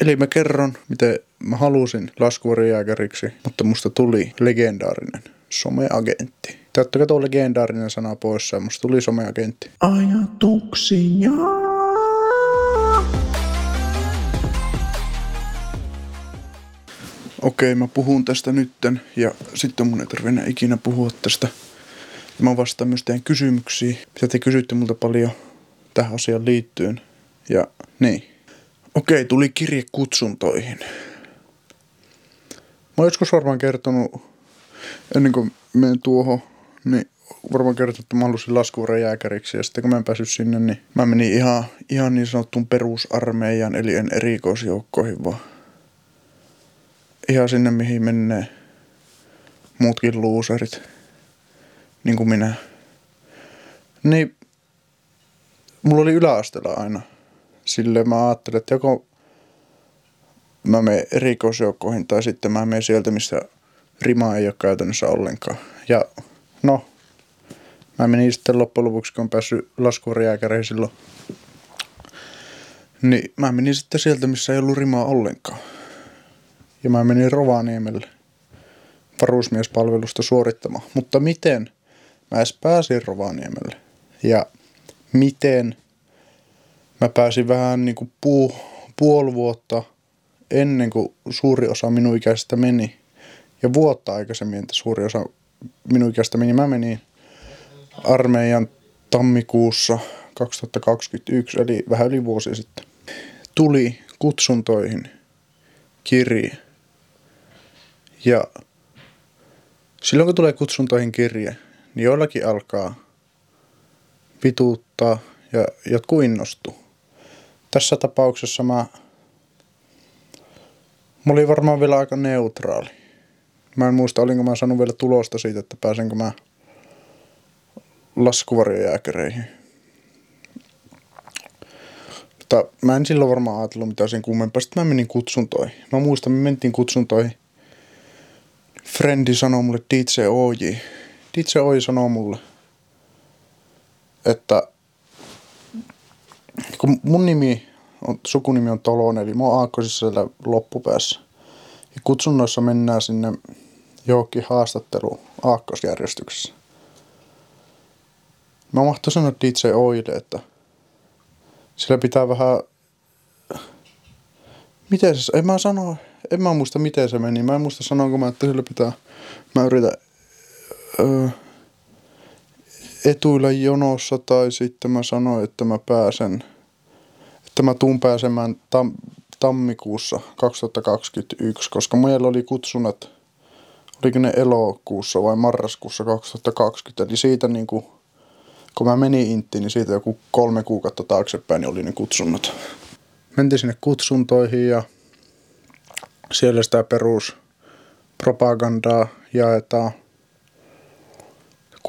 Eli mä kerron, miten mä halusin laskuvarijääkäriksi, mutta musta tuli legendaarinen someagentti. Ottakaa tuo legendaarinen sana pois ja musta tuli someagentti. Ajatuksia. Okei, mä puhun tästä nytten ja sitten mun ei tarvitse ikinä puhua tästä. Ja mä vastaan myös teidän kysymyksiin, mitä te kysytte multa paljon tähän asiaan liittyen. Ja niin. Okei, tuli kirje kutsuntoihin. Mä oon joskus varmaan kertonut, ennen kuin menen tuohon, niin varmaan kertonut, että mä halusin laskuvuoren jääkäriksi. Ja sitten kun mä en päässyt sinne, niin mä menin ihan, ihan niin sanottuun perusarmeijan, eli en erikoisjoukkoihin, vaan ihan sinne, mihin menee muutkin luuserit, niin kuin minä. Niin, mulla oli yläasteella aina. Silleen mä ajattelin, että joko mä menen erikoisjoukkoihin tai sitten mä menen sieltä, missä rima ei ole käytännössä ollenkaan. Ja no, mä menin sitten loppujen lopuksi, kun on päässyt laskuvarjääkäreihin silloin. Niin mä menin sitten sieltä, missä ei ollut rimaa ollenkaan. Ja mä menin Rovaniemelle varusmiespalvelusta suorittamaan. Mutta miten mä edes pääsin Rovaniemelle? Ja miten mä pääsin vähän niin kuin puu, puoli vuotta ennen kuin suuri osa minun ikäistä meni. Ja vuotta aikaisemmin, että suuri osa minun ikäistä meni. Mä menin armeijan tammikuussa 2021, eli vähän yli vuosi sitten. Tuli kutsuntoihin kirje. Ja silloin kun tulee kutsuntoihin kirje, niin joillakin alkaa pituuttaa ja jotkut innostuu. Tässä tapauksessa mä, mä olin varmaan vielä aika neutraali. Mä en muista, olinko mä saanut vielä tulosta siitä, että pääsenkö mä laskuvarjojääkäreihin. Mutta mä en silloin varmaan ajatellut mitään sen kummempaa. Sitten mä menin kutsuntoihin. Mä muistan, me mentiin kutsuntoihin. Frendi sanoi mulle DJ Oji. DJ Oji sanoi mulle, että kun mun nimi on, sukunimi on Tolon, eli mä oon aakkosissa siellä loppupäässä. Ja kutsunnoissa mennään sinne johonkin haastatteluun aakkosjärjestyksessä. Mä mahtoin sanoa DJ Oille, että sillä pitää vähän... Miten se... En mä sano... En mä muista miten se meni. Mä en muista sanoinko mä, että sillä pitää... Mä yritän... Öö, etuilla jonossa tai sitten mä sanoin, että mä pääsen... Että mä tuun pääsemään tam, tammikuussa 2021, koska meillä oli kutsunat, oliko ne elokuussa vai marraskuussa 2020, eli siitä niin kuin kun mä menin Inttiin, niin siitä joku kolme kuukautta taaksepäin niin oli ne kutsunnat. Mentiin sinne kutsuntoihin ja siellä sitä peruspropagandaa jaetaan.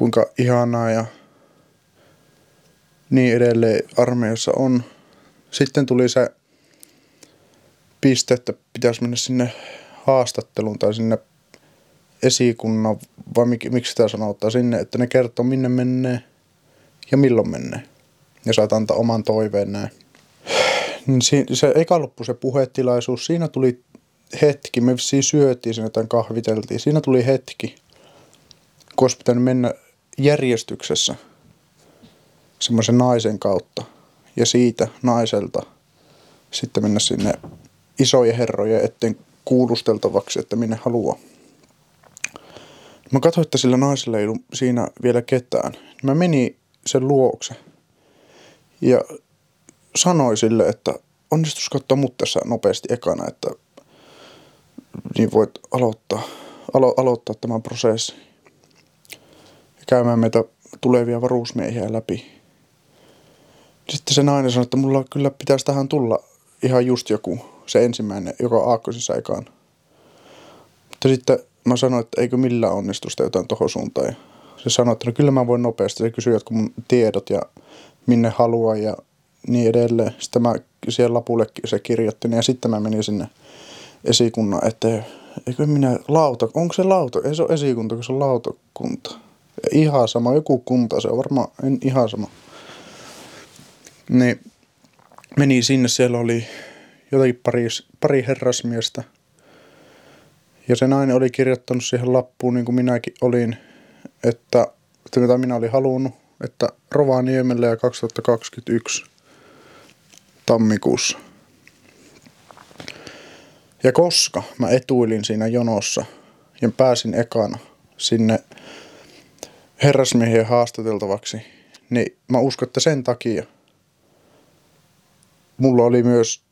Kuinka ihanaa ja niin edelleen armeijassa on. Sitten tuli se piste, että pitäisi mennä sinne haastatteluun tai sinne esikunnan, vai miksi sitä sanotaan sinne, että ne kertoo minne menee ja milloin menee. Ja saat antaa oman toiveen näin. Niin se eka loppu se puhetilaisuus, siinä tuli hetki, me vissiin syötiin siinä jotain kahviteltiin, siinä tuli hetki, kun olisi pitänyt mennä järjestyksessä semmoisen naisen kautta ja siitä naiselta sitten mennä sinne isojen herrojen eteen kuulusteltavaksi, että minne haluaa. Mä katsoin, että sillä naisella ei ollut siinä vielä ketään. Mä menin sen luokse ja sanoi sille, että onnistus katsoa mut tässä nopeasti ekana, että niin voit aloittaa, alo, aloittaa tämän prosessin käymään meitä tulevia varusmiehiä läpi. Sitten se nainen sanoi, että mulla kyllä pitäisi tähän tulla ihan just joku, se ensimmäinen, joka aakkosissa ekaan. Mutta sitten mä sanoin, että eikö millään onnistusta jotain tohon suuntaan. Ja se sanoi, että no kyllä mä voin nopeasti. Se kysyi jotkut mun tiedot ja minne haluaa ja niin edelleen. Sitten mä siellä lapulle se kirjoittin ja sitten mä menin sinne esikunnan eteen. Eikö minä lauta, onko se lauta? Ei se ole esikunta, kun se on lautakunta. Ihan sama, joku kunta, se on varmaan en, ihan sama. Niin meni sinne, siellä oli jotakin pari, pari herrasmiestä. Ja se nainen oli kirjoittanut siihen lappuun, niin kuin minäkin olin, että, että mitä minä olin halunnut, että Rovaniemelle ja 2021 tammikuussa. Ja koska mä etuilin siinä jonossa ja pääsin ekana sinne herrasmiehien haastateltavaksi, niin mä uskon, että sen takia mulla oli myös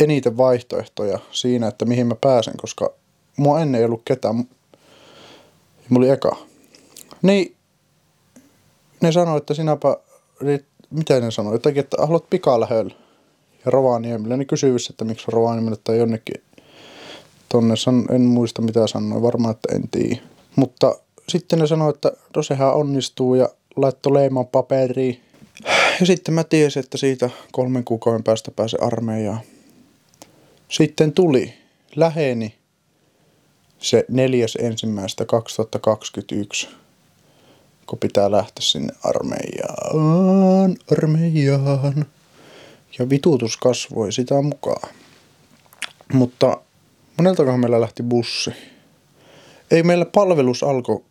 eniten vaihtoehtoja siinä, että mihin mä pääsen, koska mua ennen ei ollut ketään. Mulla oli eka. Niin ne sanoi, että sinäpä, miten ne sanoi, jotakin, että haluat pikaa lähellä ja Rovaniemelle. Niin kysyivät, että miksi Rovaniemelle tai jonnekin tonne. En muista mitä sanoi, varmaan, että en tiedä. Mutta sitten ne sanoi, että no sehän onnistuu ja laittoi leiman paperiin. Ja sitten mä tiesin, että siitä kolmen kuukauden päästä pääsee armeijaan. Sitten tuli, läheni se neljäs ensimmäistä 2021, kun pitää lähteä sinne armeijaan, armeijaan. Ja vitutus kasvoi sitä mukaan. Mutta moneltakohan meillä lähti bussi? Ei meillä palvelus alkoi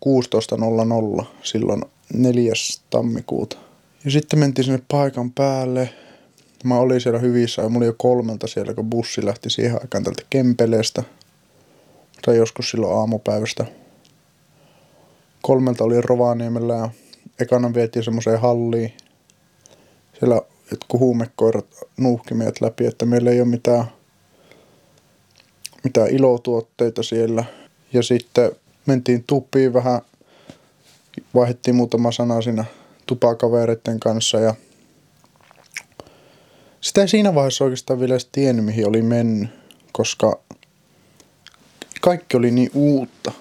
16.00 silloin 4. tammikuuta. Ja sitten mentiin sinne paikan päälle. Mä olin siellä hyvissä ja mulla oli jo kolmelta siellä, kun bussi lähti siihen aikaan tältä Kempeleestä. Tai joskus silloin aamupäivästä. Kolmelta oli Rovaniemellä ja ekana vietiin semmoiseen halliin. Siellä jotkut huumekoirat nuuhki läpi, että meillä ei ole mitään, mitään ilotuotteita siellä. Ja sitten mentiin tupiin vähän, vaihdettiin muutama sana siinä tupakavereiden kanssa ja sitä ei siinä vaiheessa oikeastaan vielä tiennyt, mihin oli mennyt, koska kaikki oli niin uutta.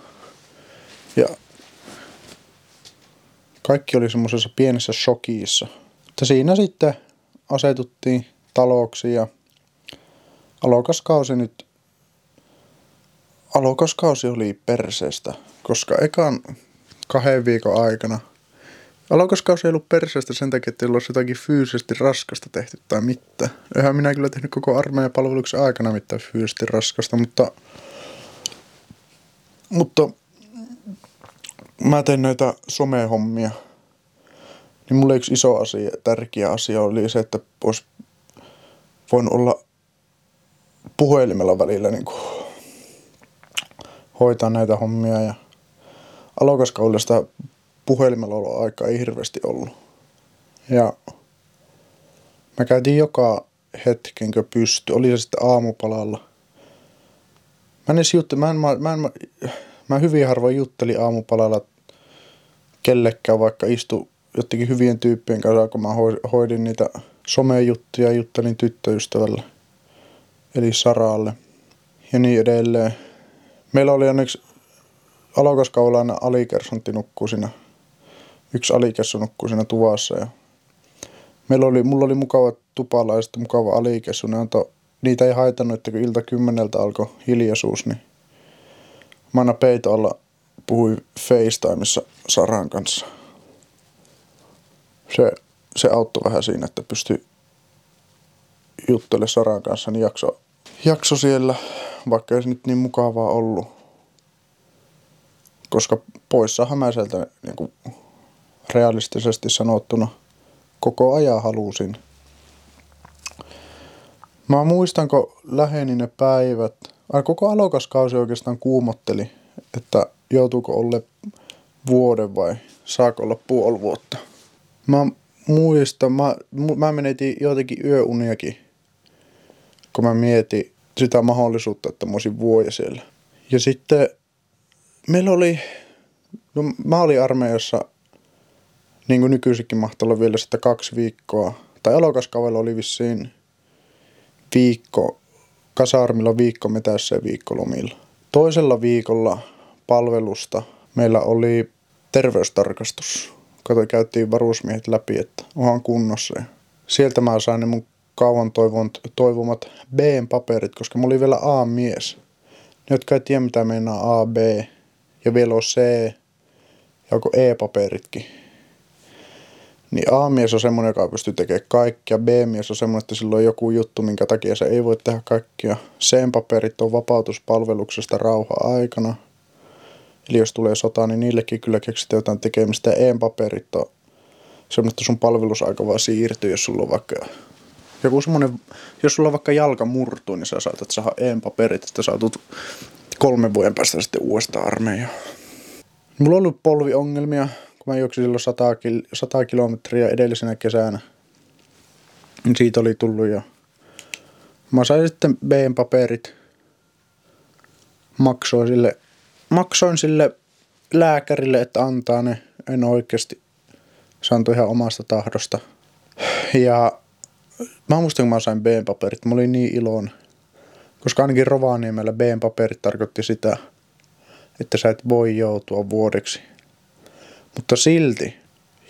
Ja kaikki oli semmoisessa pienessä shokissa. Mutta siinä sitten asetuttiin taloksi ja alokaskausi nyt alokaskausi oli perseestä, koska ekan kahden viikon aikana alokaskausi ei ollut perseestä sen takia, että ei ollut jotakin fyysisesti raskasta tehty tai mitään. Eihän minä kyllä tehnyt koko armeijan palveluksen aikana mitään fyysisesti raskasta, mutta, mutta mä tein näitä somehommia. Niin mulle yksi iso asia, tärkeä asia oli se, että voin olla puhelimella välillä niin kuin hoitaa näitä hommia ja alokaskaudella sitä puhelimella ollut aika hirveästi ollut. Ja mä käytiin joka hetken, kun pysty. Oli se sitten aamupalalla. Mä en juttu, mä, en, mä, en, mä, mä hyvin harvoin juttelin aamupalalla kellekään, vaikka istu jotenkin hyvien tyyppien kanssa, kun mä hoidin niitä somejuttuja ja juttelin tyttöystävälle, eli Saralle ja niin edelleen. Meillä oli onneksi alokaskaulainen alikersantti nukkuu siinä. Yksi alikessu nukkuu siinä tuvassa ja meillä oli, mulla oli mukava tupala ja mukava alikessu. Ne antoi, niitä ei haitannut, että kun ilta kymmeneltä alkoi hiljaisuus, niin mä aina peitolla puhui FaceTimeissa Saran kanssa. Se, se auttoi vähän siinä, että pystyi juttelemaan Saran kanssa, niin jakso, jakso siellä vaikka ei se nyt niin mukavaa ollut. Koska poissahan mä sieltä niin kuin realistisesti sanottuna koko ajan halusin. Mä muistan, kun läheni ne päivät, ai koko alokaskausi oikeastaan kuumotteli, että joutuuko olla vuoden vai saako olla puoli vuotta. Mä muistan, mä, mä menetin jotenkin yöuniakin, kun mä mietin, sitä mahdollisuutta, että mä olisin vuoja siellä. Ja sitten meillä oli, no mä olin armeijassa, niin kuin nykyisinkin mahtaa vielä sitä kaksi viikkoa. Tai alokaskavella oli vissiin viikko, kasarmilla viikko metässä ja viikkolomilla. Toisella viikolla palvelusta meillä oli terveystarkastus. Kato, käytiin varusmiehet läpi, että onhan kunnossa. Sieltä mä sain ne mun kauan toivonut, toivomat B-paperit, koska mulla oli vielä A-mies. Ne, jotka ei tiedä mitä meinaa A, B ja vielä on C ja onko E-paperitkin. Niin A-mies on semmoinen, joka pystyy tekemään kaikkia. B-mies on semmoinen, että sillä on joku juttu, minkä takia se ei voi tehdä kaikkia. C-paperit on vapautuspalveluksesta rauha-aikana. Eli jos tulee sota, niin niillekin kyllä keksitään jotain tekemistä. E-paperit on semmoinen, että sun palvelusaika vaan siirtyy, jos sulla on vaikka joku semmoinen, jos sulla vaikka jalka murtuu, niin sä saatat saada E-paperit, että saatut kolmen vuoden päästä sitten uudestaan armeijaan. Mulla on ollut polviongelmia, kun mä juoksin silloin 100, kil- 100 kilometriä edellisenä kesänä. Niin siitä oli tullut ja mä sain sitten B-paperit. Maksoin sille, maksoin sille lääkärille, että antaa ne. En oikeasti saanut ihan omasta tahdosta. Ja mä muistan, kun mä sain B-paperit, mä olin niin iloinen. Koska ainakin Rovaniemellä B-paperit tarkoitti sitä, että sä et voi joutua vuodeksi. Mutta silti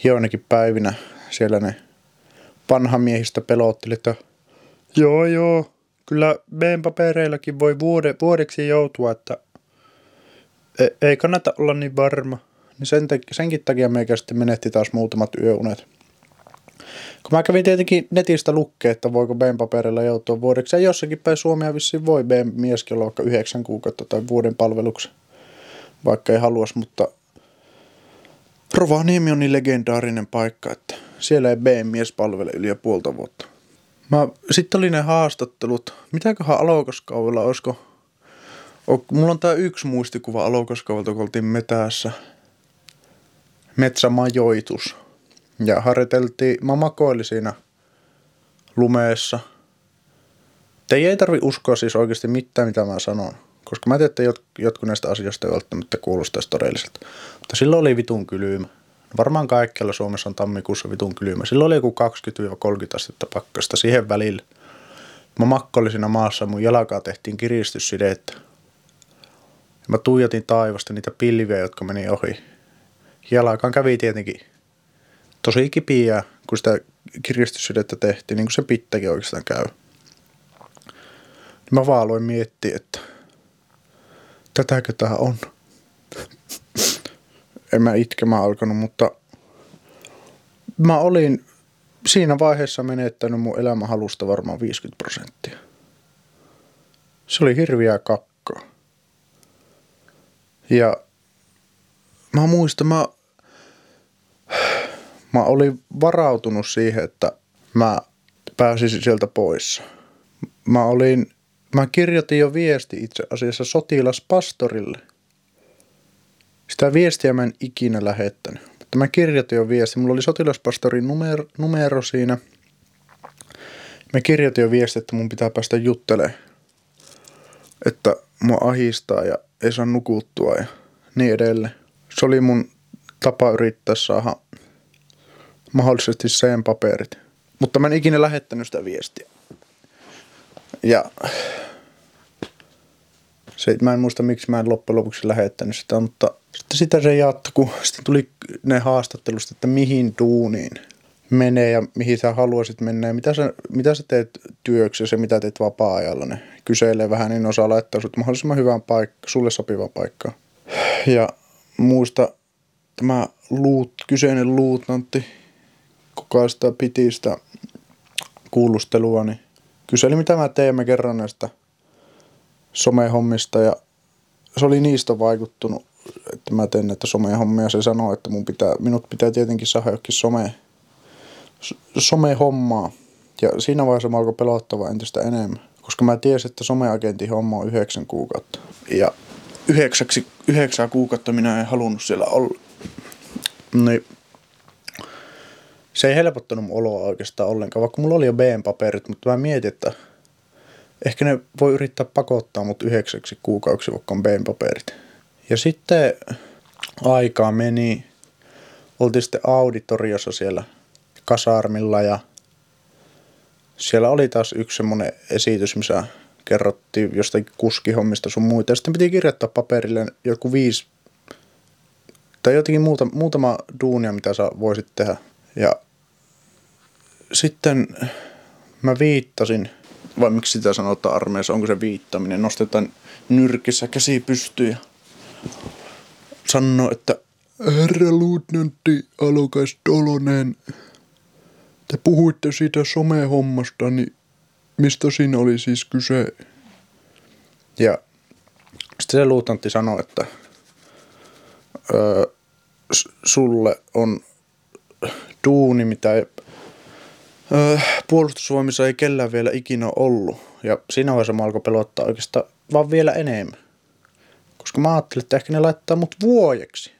joinakin päivinä siellä ne vanha miehistä pelotteli, että joo joo, kyllä B-papereillakin voi vuode, vuodeksi joutua, että ei, ei kannata olla niin varma. Niin sen, senkin takia meikä sitten menetti taas muutamat yöunet. Kun mä kävin tietenkin netistä lukea, että voiko B-paperilla joutua vuodeksi. Ja jossakin päin Suomea vissiin voi B-mieskin olla vaikka yhdeksän kuukautta tai vuoden palveluksen. Vaikka ei haluaisi, mutta Rovaniemi on niin legendaarinen paikka, että siellä ei B-mies palvele yli ja puolta vuotta. Mä, sitten oli ne haastattelut. Mitäköhän alokaskaudella olisiko? Mulla on tää yksi muistikuva alokaskaudelta, kun oltiin metässä. Metsämajoitus. Ja harjoiteltiin, mä makoilin siinä lumeessa. Te ei tarvi uskoa siis oikeasti mitään, mitä mä sanon. Koska mä tiedän, että jot, jotkut näistä asioista ei välttämättä kuulostaisi todelliselta. Mutta silloin oli vitun kylmä. Varmaan kaikkialla Suomessa on tammikuussa vitun kylmä. Silloin oli joku 20-30 astetta pakkasta siihen välillä. Mä makkoilin siinä maassa, mun jalkaa tehtiin kiristyssidettä. Ja mä tuijotin taivasta niitä pilviä, jotka meni ohi. Jalakaan kävi tietenkin tosi kipiä, kun sitä kiristyssidettä tehtiin, niin kuin se pittäkin oikeastaan käy. Mä vaan aloin miettiä, että tätäkö tää on. en mä itkemään alkanut, mutta mä olin siinä vaiheessa menettänyt mun elämänhalusta varmaan 50 prosenttia. Se oli hirviä kakkaa. Ja mä muistan, mä, mä olin varautunut siihen, että mä pääsisin sieltä pois. Mä olin Mä kirjoitin jo viesti itse asiassa sotilaspastorille. Sitä viestiä mä en ikinä lähettänyt. Mutta mä kirjoitin jo viesti. Mulla oli sotilaspastorin numero, numero siinä. Mä kirjoitin jo viesti, että mun pitää päästä juttelemaan. Että mua ahistaa ja ei saa nukuttua ja niin edelleen. Se oli mun tapa yrittää saada mahdollisesti sen paperit. Mutta mä en ikinä lähettänyt sitä viestiä. Ja se, mä en muista, miksi mä en loppujen lopuksi lähettänyt sitä, mutta sitten sitä se jatkuu. Sitten tuli ne haastattelusta, että mihin duuniin menee ja mihin sä haluaisit mennä ja mitä sä, mitä sä teet työksessä ja mitä teet vapaa-ajalla. Ne kyselee vähän, niin osaa laittaa sut mahdollisimman hyvään paikkaan, sulle sopivaan paikkaan. Ja muista tämä luut, kyseinen luutnantti, kuka sitä piti sitä kuulustelua, niin kyseli mitä mä teen. Mä kerran näistä somehommista ja se oli niistä vaikuttunut, että mä teen näitä somehommia. Se sanoi, että mun pitää, minut pitää tietenkin saada jokin some, somehommaa. Ja siinä vaiheessa mä alkoi pelottava entistä enemmän. Koska mä tiesin, että someagentin homma on yhdeksän kuukautta. Ja yhdeksäksi, yhdeksää kuukautta minä en halunnut siellä olla. Niin se ei helpottanut mun oloa oikeastaan ollenkaan, vaikka mulla oli jo B-paperit, mutta mä mietin, että ehkä ne voi yrittää pakottaa mut yhdeksäksi kuukauksi, vaikka on B-paperit. Ja sitten aikaa meni, oltiin sitten auditoriossa siellä kasarmilla ja siellä oli taas yksi semmoinen esitys, missä kerrottiin jostain kuskihommista sun muita. Ja sitten piti kirjoittaa paperille joku viisi tai jotenkin muuta, muutama duunia, mitä sä voisit tehdä. Ja sitten mä viittasin – vai miksi sitä sanotaan armeijassa, onko se viittaminen, nostetaan nyrkissä käsi pystyyn ja sanoo, että herra luutnantti Alokas Tolonen, te puhuitte siitä somehommasta, niin mistä siinä oli siis kyse? Ja sitten se luutantti sanoi, että öö, sulle on duuni, mitä ei, öö, puolustusvoimissa ei kellään vielä ikinä ollut. Ja siinä vaiheessa mä alkoi pelottaa oikeastaan vaan vielä enemmän. Koska mä ajattelin, että ehkä ne laittaa mut vuojeksi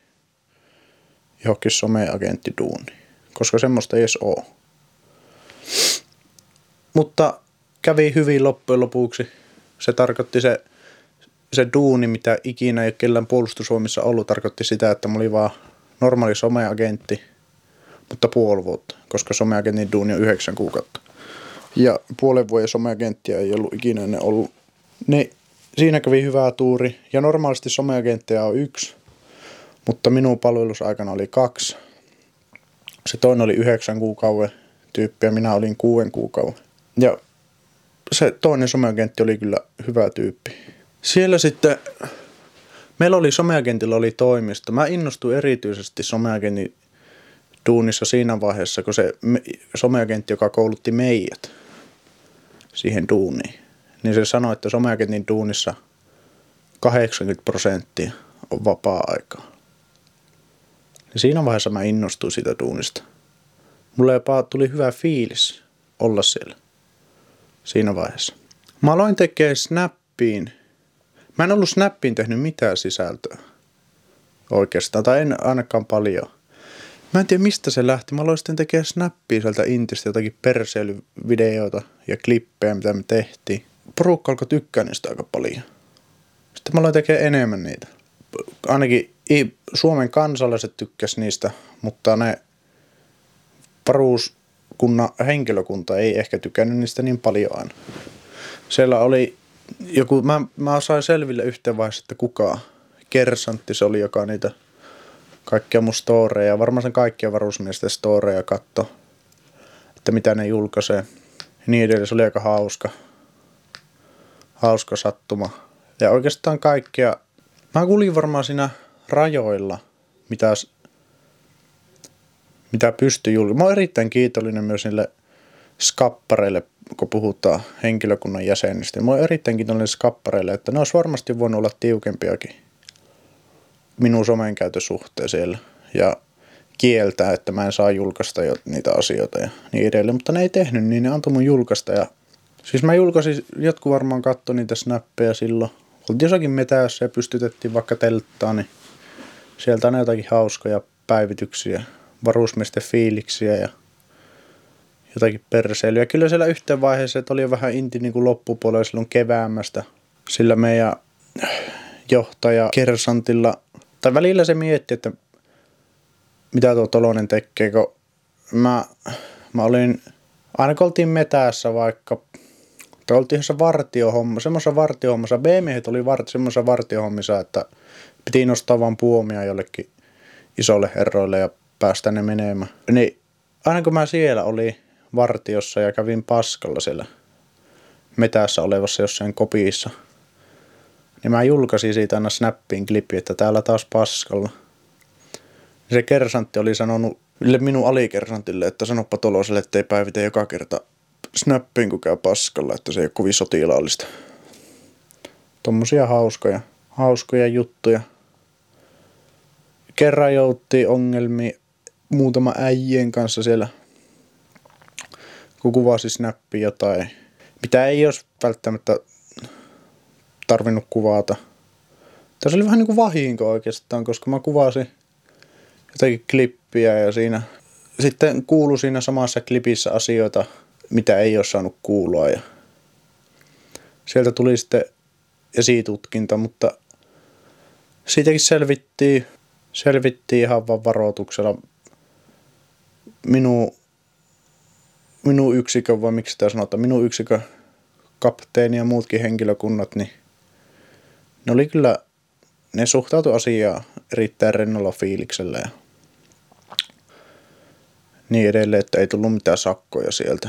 johonkin someagenttiduuni. Koska semmoista ei edes oo. Mutta kävi hyvin loppujen lopuksi. Se tarkoitti se, se duuni, mitä ikinä ei kellään puolustusvoimissa ollut, tarkoitti sitä, että mä olin vaan normaali someagentti, mutta puoli vuotta, koska someagentin duuni on yhdeksän kuukautta. Ja puolen vuoden someagenttia ei ollut ikinä ennen ollut. Niin siinä kävi hyvää tuuri. Ja normaalisti someagentteja on yksi, mutta minun palvelusaikana oli kaksi. Se toinen oli yhdeksän kuukauden tyyppi ja minä olin kuuden kuukauden. Ja se toinen someagentti oli kyllä hyvä tyyppi. Siellä sitten, meillä oli someagentilla oli toimisto. Mä innostuin erityisesti someagentin duunissa siinä vaiheessa, kun se someagentti, joka koulutti meidät siihen duuniin, niin se sanoi, että someagentin duunissa 80 prosenttia on vapaa-aikaa. Ja siinä vaiheessa mä innostuin siitä duunista. Mulle jopa tuli hyvä fiilis olla siellä siinä vaiheessa. Mä aloin tekemään Snappiin. Mä en ollut Snappiin tehnyt mitään sisältöä. Oikeastaan, tai en ainakaan paljon. Mä en tiedä mistä se lähti. Mä aloin sitten tekemään Snappia sieltä Intistä jotakin perseilyvideoita ja klippejä, mitä me tehtiin. Porukka alkoi tykkää niistä aika paljon. Sitten mä aloin tekemään enemmän niitä. Ainakin Suomen kansalaiset tykkäs niistä, mutta ne varuuskunnan henkilökunta ei ehkä tykännyt niistä niin paljon aina. Siellä oli joku, mä, mä sain selville yhteen vaiheessa, että kuka kersantti se oli, joka niitä kaikkia mun storeja, varmaan sen kaikkia varusmiesten storeja katto, että mitä ne julkaisee. Niin edelleen, se oli aika hauska, hauska sattuma. Ja oikeastaan kaikkia, mä kuulin varmaan siinä rajoilla, mitä, mitä pystyy julkaisemaan. Mä oon erittäin kiitollinen myös niille skappareille, kun puhutaan henkilökunnan jäsenistä. Mä oon erittäin kiitollinen skappareille, että ne olisi varmasti voinut olla tiukempiakin minun somen käytön suhteen siellä. Ja kieltää, että mä en saa julkaista jo niitä asioita ja niin edelleen. Mutta ne ei tehnyt, niin ne antoi mun julkaista. Ja... Siis mä julkaisin, jotkut varmaan katsoi niitä snappeja silloin. Oltiin jossakin metässä ja pystytettiin vaikka telttaa, niin sieltä on jotakin hauskoja päivityksiä, varusmiesten fiiliksiä ja jotakin perseilyä. Kyllä siellä yhteen vaiheessa, että oli jo vähän inti niin kuin loppupuolella silloin keväämästä. Sillä meidän johtaja Kersantilla, tai välillä se mietti, että mitä tuo Tolonen tekee, kun mä, mä olin, aina kun oltiin metässä vaikka, tai oltiin yhdessä vartiohomma, semmoisessa vartiohommassa, B-miehet oli vart, semmoisessa vartiohommissa, että piti nostaa vaan puomia jollekin isolle herroille ja päästä ne menemään. Niin aina kun mä siellä oli vartiossa ja kävin paskalla siellä metässä olevassa jossain kopiissa, niin mä julkaisin siitä aina snappiin klippi, että täällä taas paskalla. Se kersantti oli sanonut minun alikersantille, että sanoppa Toloselle, ettei päivitä joka kerta snappiin, kun käy paskalla, että se ei ole kovin sotilaallista. Tommosia hauskoja, hauskoja juttuja kerran joutti ongelmi muutama äijien kanssa siellä, kun kuvasi snappi jotain, mitä ei olisi välttämättä tarvinnut kuvata. Tässä oli vähän niin kuin vahinko oikeastaan, koska mä kuvasin jotakin klippiä ja siinä sitten kuului siinä samassa klipissä asioita, mitä ei ole saanut kuulua ja sieltä tuli sitten esitutkinta, mutta siitäkin selvittiin selvittiin ihan vaan varoituksella. Minun, minun yksikö, vai miksi sitä sanotaan, minun yksikö, kapteeni ja muutkin henkilökunnat, niin ne oli kyllä, ne suhtautu asiaa erittäin rennolla fiiliksellä ja niin edelleen, että ei tullut mitään sakkoja sieltä.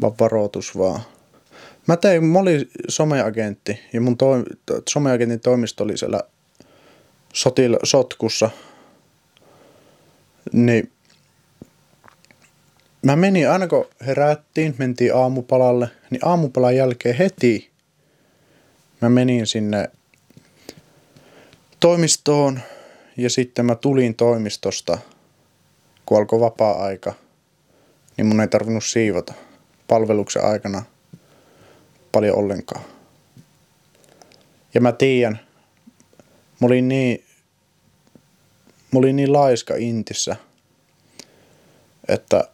Vaan varoitus vaan. Mä tein, mä olin someagentti ja mun toi, someagentin toimisto oli siellä sotila, sotkussa, niin mä menin, aina kun herättiin, mentiin aamupalalle, niin aamupalan jälkeen heti mä menin sinne toimistoon ja sitten mä tulin toimistosta, kun alkoi vapaa-aika, niin mun ei tarvinnut siivota palveluksen aikana paljon ollenkaan. Ja mä tiedän, mä olin niin, mä olin niin laiska intissä, että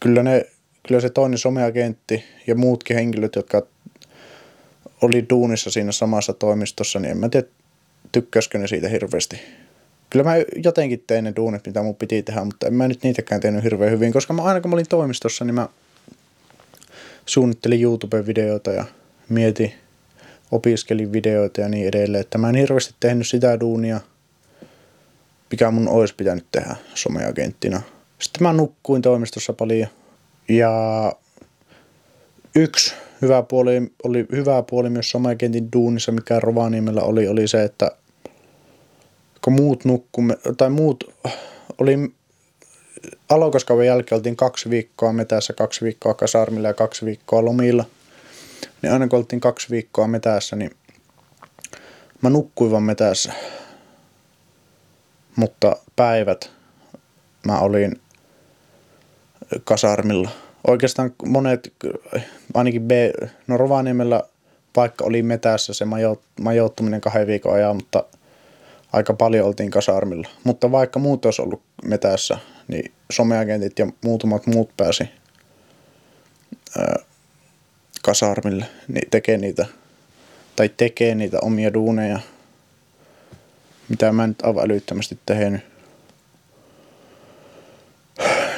kyllä, ne, kyllä se toinen someagentti ja muutkin henkilöt, jotka oli duunissa siinä samassa toimistossa, niin en mä tiedä, tykkäskö ne siitä hirveästi. Kyllä mä jotenkin tein ne duunit, mitä mun piti tehdä, mutta en mä nyt niitäkään tehnyt hirveän hyvin, koska mä, aina kun mä olin toimistossa, niin mä suunnittelin YouTube-videoita ja mietin, opiskelin videoita ja niin edelleen, että mä en hirveästi tehnyt sitä duunia, mikä mun olisi pitänyt tehdä someagenttina. Sitten mä nukkuin toimistossa paljon ja yksi hyvä puoli, oli hyvä puoli myös someagentin duunissa, mikä Rovaniemellä oli, oli se, että kun muut nukkumme, tai muut oli alokaskauden jälkeen oltiin kaksi viikkoa metässä, kaksi viikkoa kasarmilla ja kaksi viikkoa lomilla. Niin aina kun oltiin kaksi viikkoa metässä, niin mä nukkuin vaan metässä. Mutta päivät mä olin kasarmilla. Oikeastaan monet, ainakin B, no Rovaniemellä paikka oli metässä se majoittuminen kahden viikon ajan, mutta aika paljon oltiin kasarmilla. Mutta vaikka muut olisi ollut metässä, niin someagentit ja muutamat muut pääsi ää, kasarmille, niin tekee niitä, tai tekee niitä omia duuneja, mitä mä en nyt aivan älyttömästi tehnyt.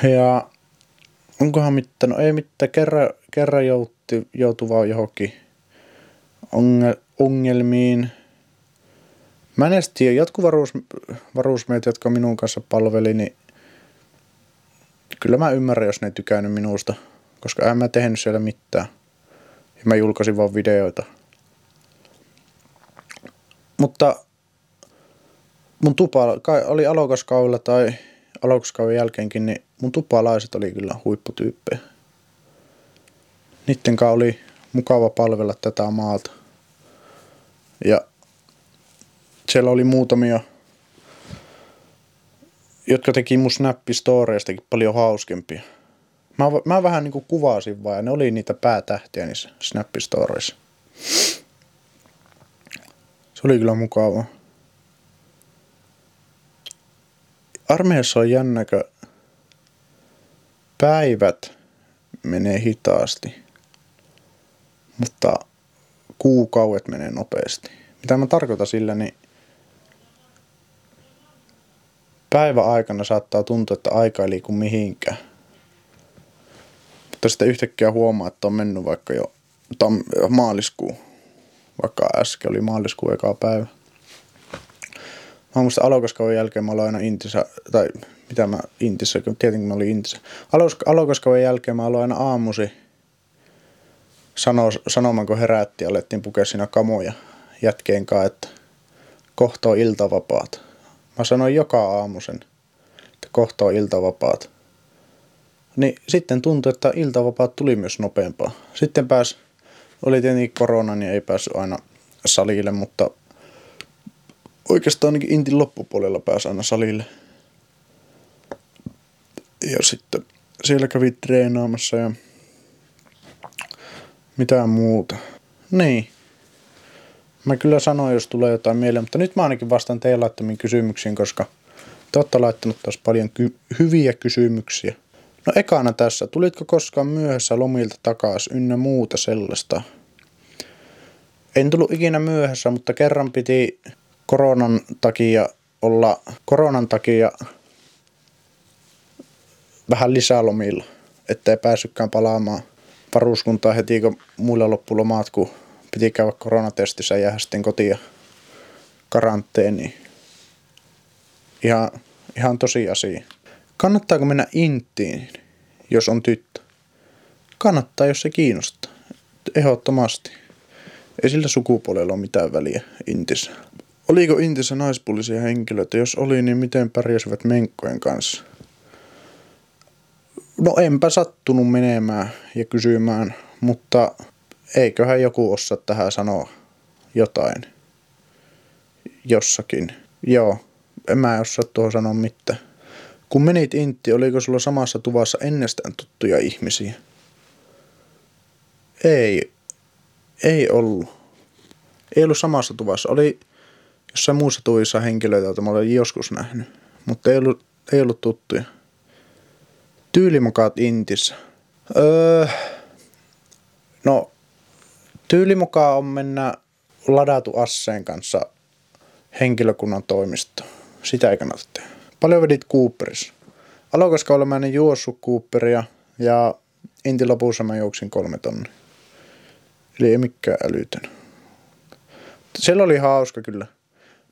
Ja onkohan mitään, no ei mitään, kerran, kerran jouti, joutui vaan johonkin ongelmiin. Mä en edes tiedä, jotkut varuus, varuusmeet, jotka minun kanssa palveli, niin kyllä mä ymmärrän, jos ne ei tykännyt minusta, koska en mä tehnyt siellä mitään. Ja mä julkaisin vaan videoita. Mutta mun tupa oli alokaskaudella tai alokaskauden jälkeenkin, niin mun tupalaiset oli kyllä huipputyyppejä. Niiden kanssa oli mukava palvella tätä maata. Ja siellä oli muutamia, jotka teki mun snappistoriestakin paljon hauskempia. Mä, mä vähän niinku kuvasin vaan ja ne oli niitä päätähtiä niissä snappistoreissa. Se oli kyllä mukavaa. Armeijassa on jännäkö päivät menee hitaasti, mutta kuukaudet menee nopeasti. Mitä mä tarkoitan sillä, niin päivä aikana saattaa tuntua, että aika ei liiku mihinkään. Mutta sitten yhtäkkiä huomaa, että on mennyt vaikka jo tam- maaliskuu. Vaikka äsken oli maaliskuun eka päivä. Mä muistan alokaskauden jälkeen mä olin aina Intissä, tai mitä mä Intissä, tietenkin mä olin Intissä. Alokaskauden jälkeen mä aloin aina aamusi sano, sanomaan, kun herätti, alettiin pukea siinä kamoja jätkeen kanssa, että kohta on iltavapaat. Mä sanoin joka aamu sen, että kohta on iltavapaat. Niin sitten tuntui, että iltavapaat tuli myös nopeampaa. Sitten pääs, oli tietenkin korona, niin ei päässyt aina salille, mutta oikeastaan ainakin Intin loppupuolella pääsi aina salille. Ja sitten siellä kävi treenaamassa ja mitään muuta. Niin. Mä kyllä sanoin, jos tulee jotain mieleen, mutta nyt mä ainakin vastaan teidän laittamiin kysymyksiin, koska te olette laittanut taas paljon ky- hyviä kysymyksiä. No ekana tässä, tulitko koskaan myöhässä lomilta takaisin ynnä muuta sellaista? En tullut ikinä myöhässä, mutta kerran piti koronan takia olla koronan takia vähän lisää lomilla, ettei päässytkään palaamaan varuskuntaa heti, kun muilla loppu lomat, kun piti käydä koronatestissä ja jäädä sitten kotiin karanteeniin. Ihan, ihan tosi asia. Kannattaako mennä intiin, jos on tyttö? Kannattaa, jos se kiinnostaa. Ehdottomasti. Ei sillä sukupuolella ole mitään väliä intissä. Oliko intissä naispuolisia henkilöitä? Jos oli, niin miten pärjäsivät menkkojen kanssa? No enpä sattunut menemään ja kysymään, mutta eiköhän joku osaa tähän sanoa jotain jossakin. Joo, en mä osaa tuohon sanoa mitään. Kun menit Intti, oliko sulla samassa tuvassa ennestään tuttuja ihmisiä? Ei, ei ollut. Ei ollut samassa tuvassa. Oli jossain muussa tuvissa henkilöitä, joita mä olen joskus nähnyt. Mutta ei ollut, ei ollut tuttuja. Tyylimukaat Intissä. Öö, no, tyylimukaa on mennä ladatu asseen kanssa henkilökunnan toimistoon. Sitä ei kannata tehdä. Paljon vedit Cooperissa. Aloin mä en juossut Cooperia ja Inti lopussa mä juoksin kolme tonnia. Eli ei mikään älytön. Siellä oli hauska kyllä.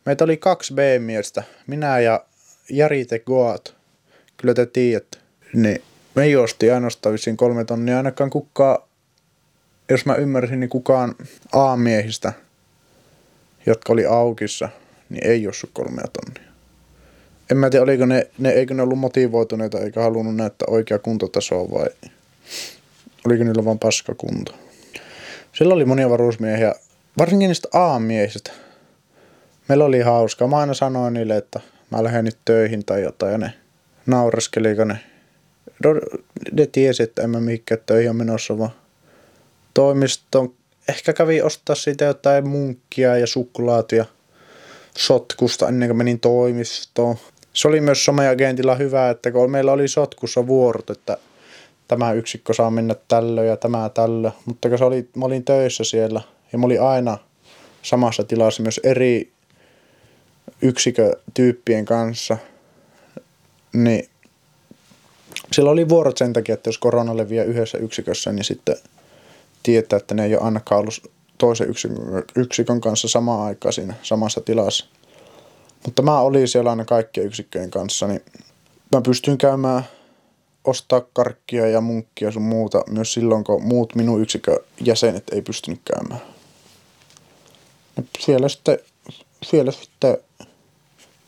Meitä oli kaksi B-miestä. Minä ja Jari te Goat. Kyllä te tiedätte. Niin me juosti ainoastaan vissiin kolme tonnia. Ainakaan kukaan, jos mä ymmärsin, niin kukaan A-miehistä, jotka oli aukissa, niin ei juossut kolmea tonnia. En mä tiedä, oliko ne, ne, eikö ne ollut motivoituneita eikä halunnut näyttää oikea kuntotasoa vai oliko niillä vaan paska kunto. Siellä oli monia varusmiehiä, varsinkin niistä A-miehistä. Meillä oli hauskaa. Mä aina sanoin niille, että mä lähden nyt töihin tai jotain ja ne nauraskeliko ne. Ne tiesi, että en mä mihinkään töihin ole menossa vaan toimistoon. Ehkä kävi ostaa siitä jotain munkkia ja suklaat ja sotkusta ennen kuin menin toimistoon. Se oli myös someagentilla hyvä, että kun meillä oli sotkussa vuorot, että tämä yksikkö saa mennä tällö ja tämä tällö. Mutta kun se oli, mä olin töissä siellä ja mä olin aina samassa tilassa myös eri yksikkötyyppien kanssa, niin siellä oli vuorot sen takia, että jos korona leviää yhdessä yksikössä, niin sitten tietää, että ne ei ole ainakaan ollut toisen yksikön, yksikön kanssa samaan aikaan siinä samassa tilassa. Mutta mä olin siellä aina kaikkien yksikköjen kanssa, niin mä pystyin käymään ostaa karkkia ja munkkia sun muuta myös silloin, kun muut minun yksikön jäsenet ei pystynyt käymään. Siellä sitten, siellä sitten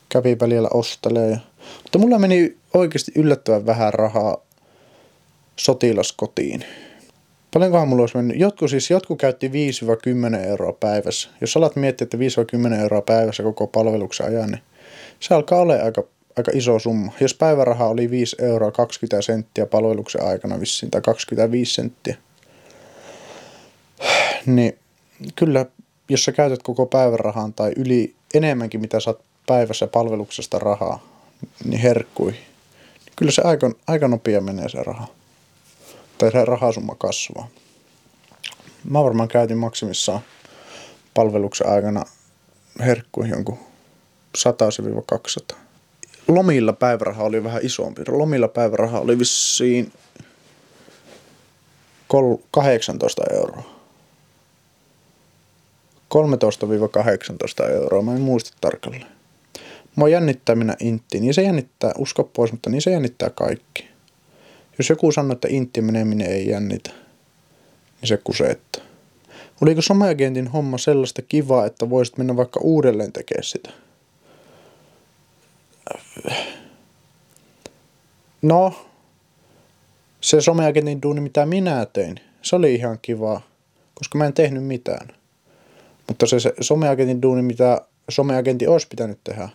kävi välillä ostelee. Mutta mulla meni oikeasti yllättävän vähän rahaa sotilaskotiin. Paljonkohan mulla olisi mennyt? Jotkut siis, jotkut käytti 5-10 euroa päivässä. Jos alat miettiä, että 5-10 euroa päivässä koko palveluksen ajan, niin se alkaa olla aika, aika iso summa. Jos päiväraha oli 5 euroa 20 senttiä palveluksen aikana vissiin, tai 25 senttiä, niin kyllä, jos sä käytät koko päivärahan tai yli enemmänkin, mitä saat päivässä palveluksesta rahaa, niin herkkui. Niin kyllä se aika, aika nopea menee se raha tai se rahasumma kasvaa. Mä varmaan käytin maksimissaan palveluksen aikana herkkuihin jonkun 100-200. Lomilla päiväraha oli vähän isompi. Lomilla päiväraha oli vissiin 18 euroa. 13-18 euroa, mä en muista tarkalleen. Mua jännittää minä inttiin, niin se jännittää, usko pois, mutta niin se jännittää kaikki. Jos joku sanoo, että intti meneminen ei jännitä, niin se kuseettaa. Oliko someagentin homma sellaista kivaa, että voisit mennä vaikka uudelleen tekemään sitä? No, se someagentin duuni, mitä minä tein, se oli ihan kivaa, koska mä en tehnyt mitään. Mutta se, se someagentin duuni, mitä someagentti olisi pitänyt tehdä,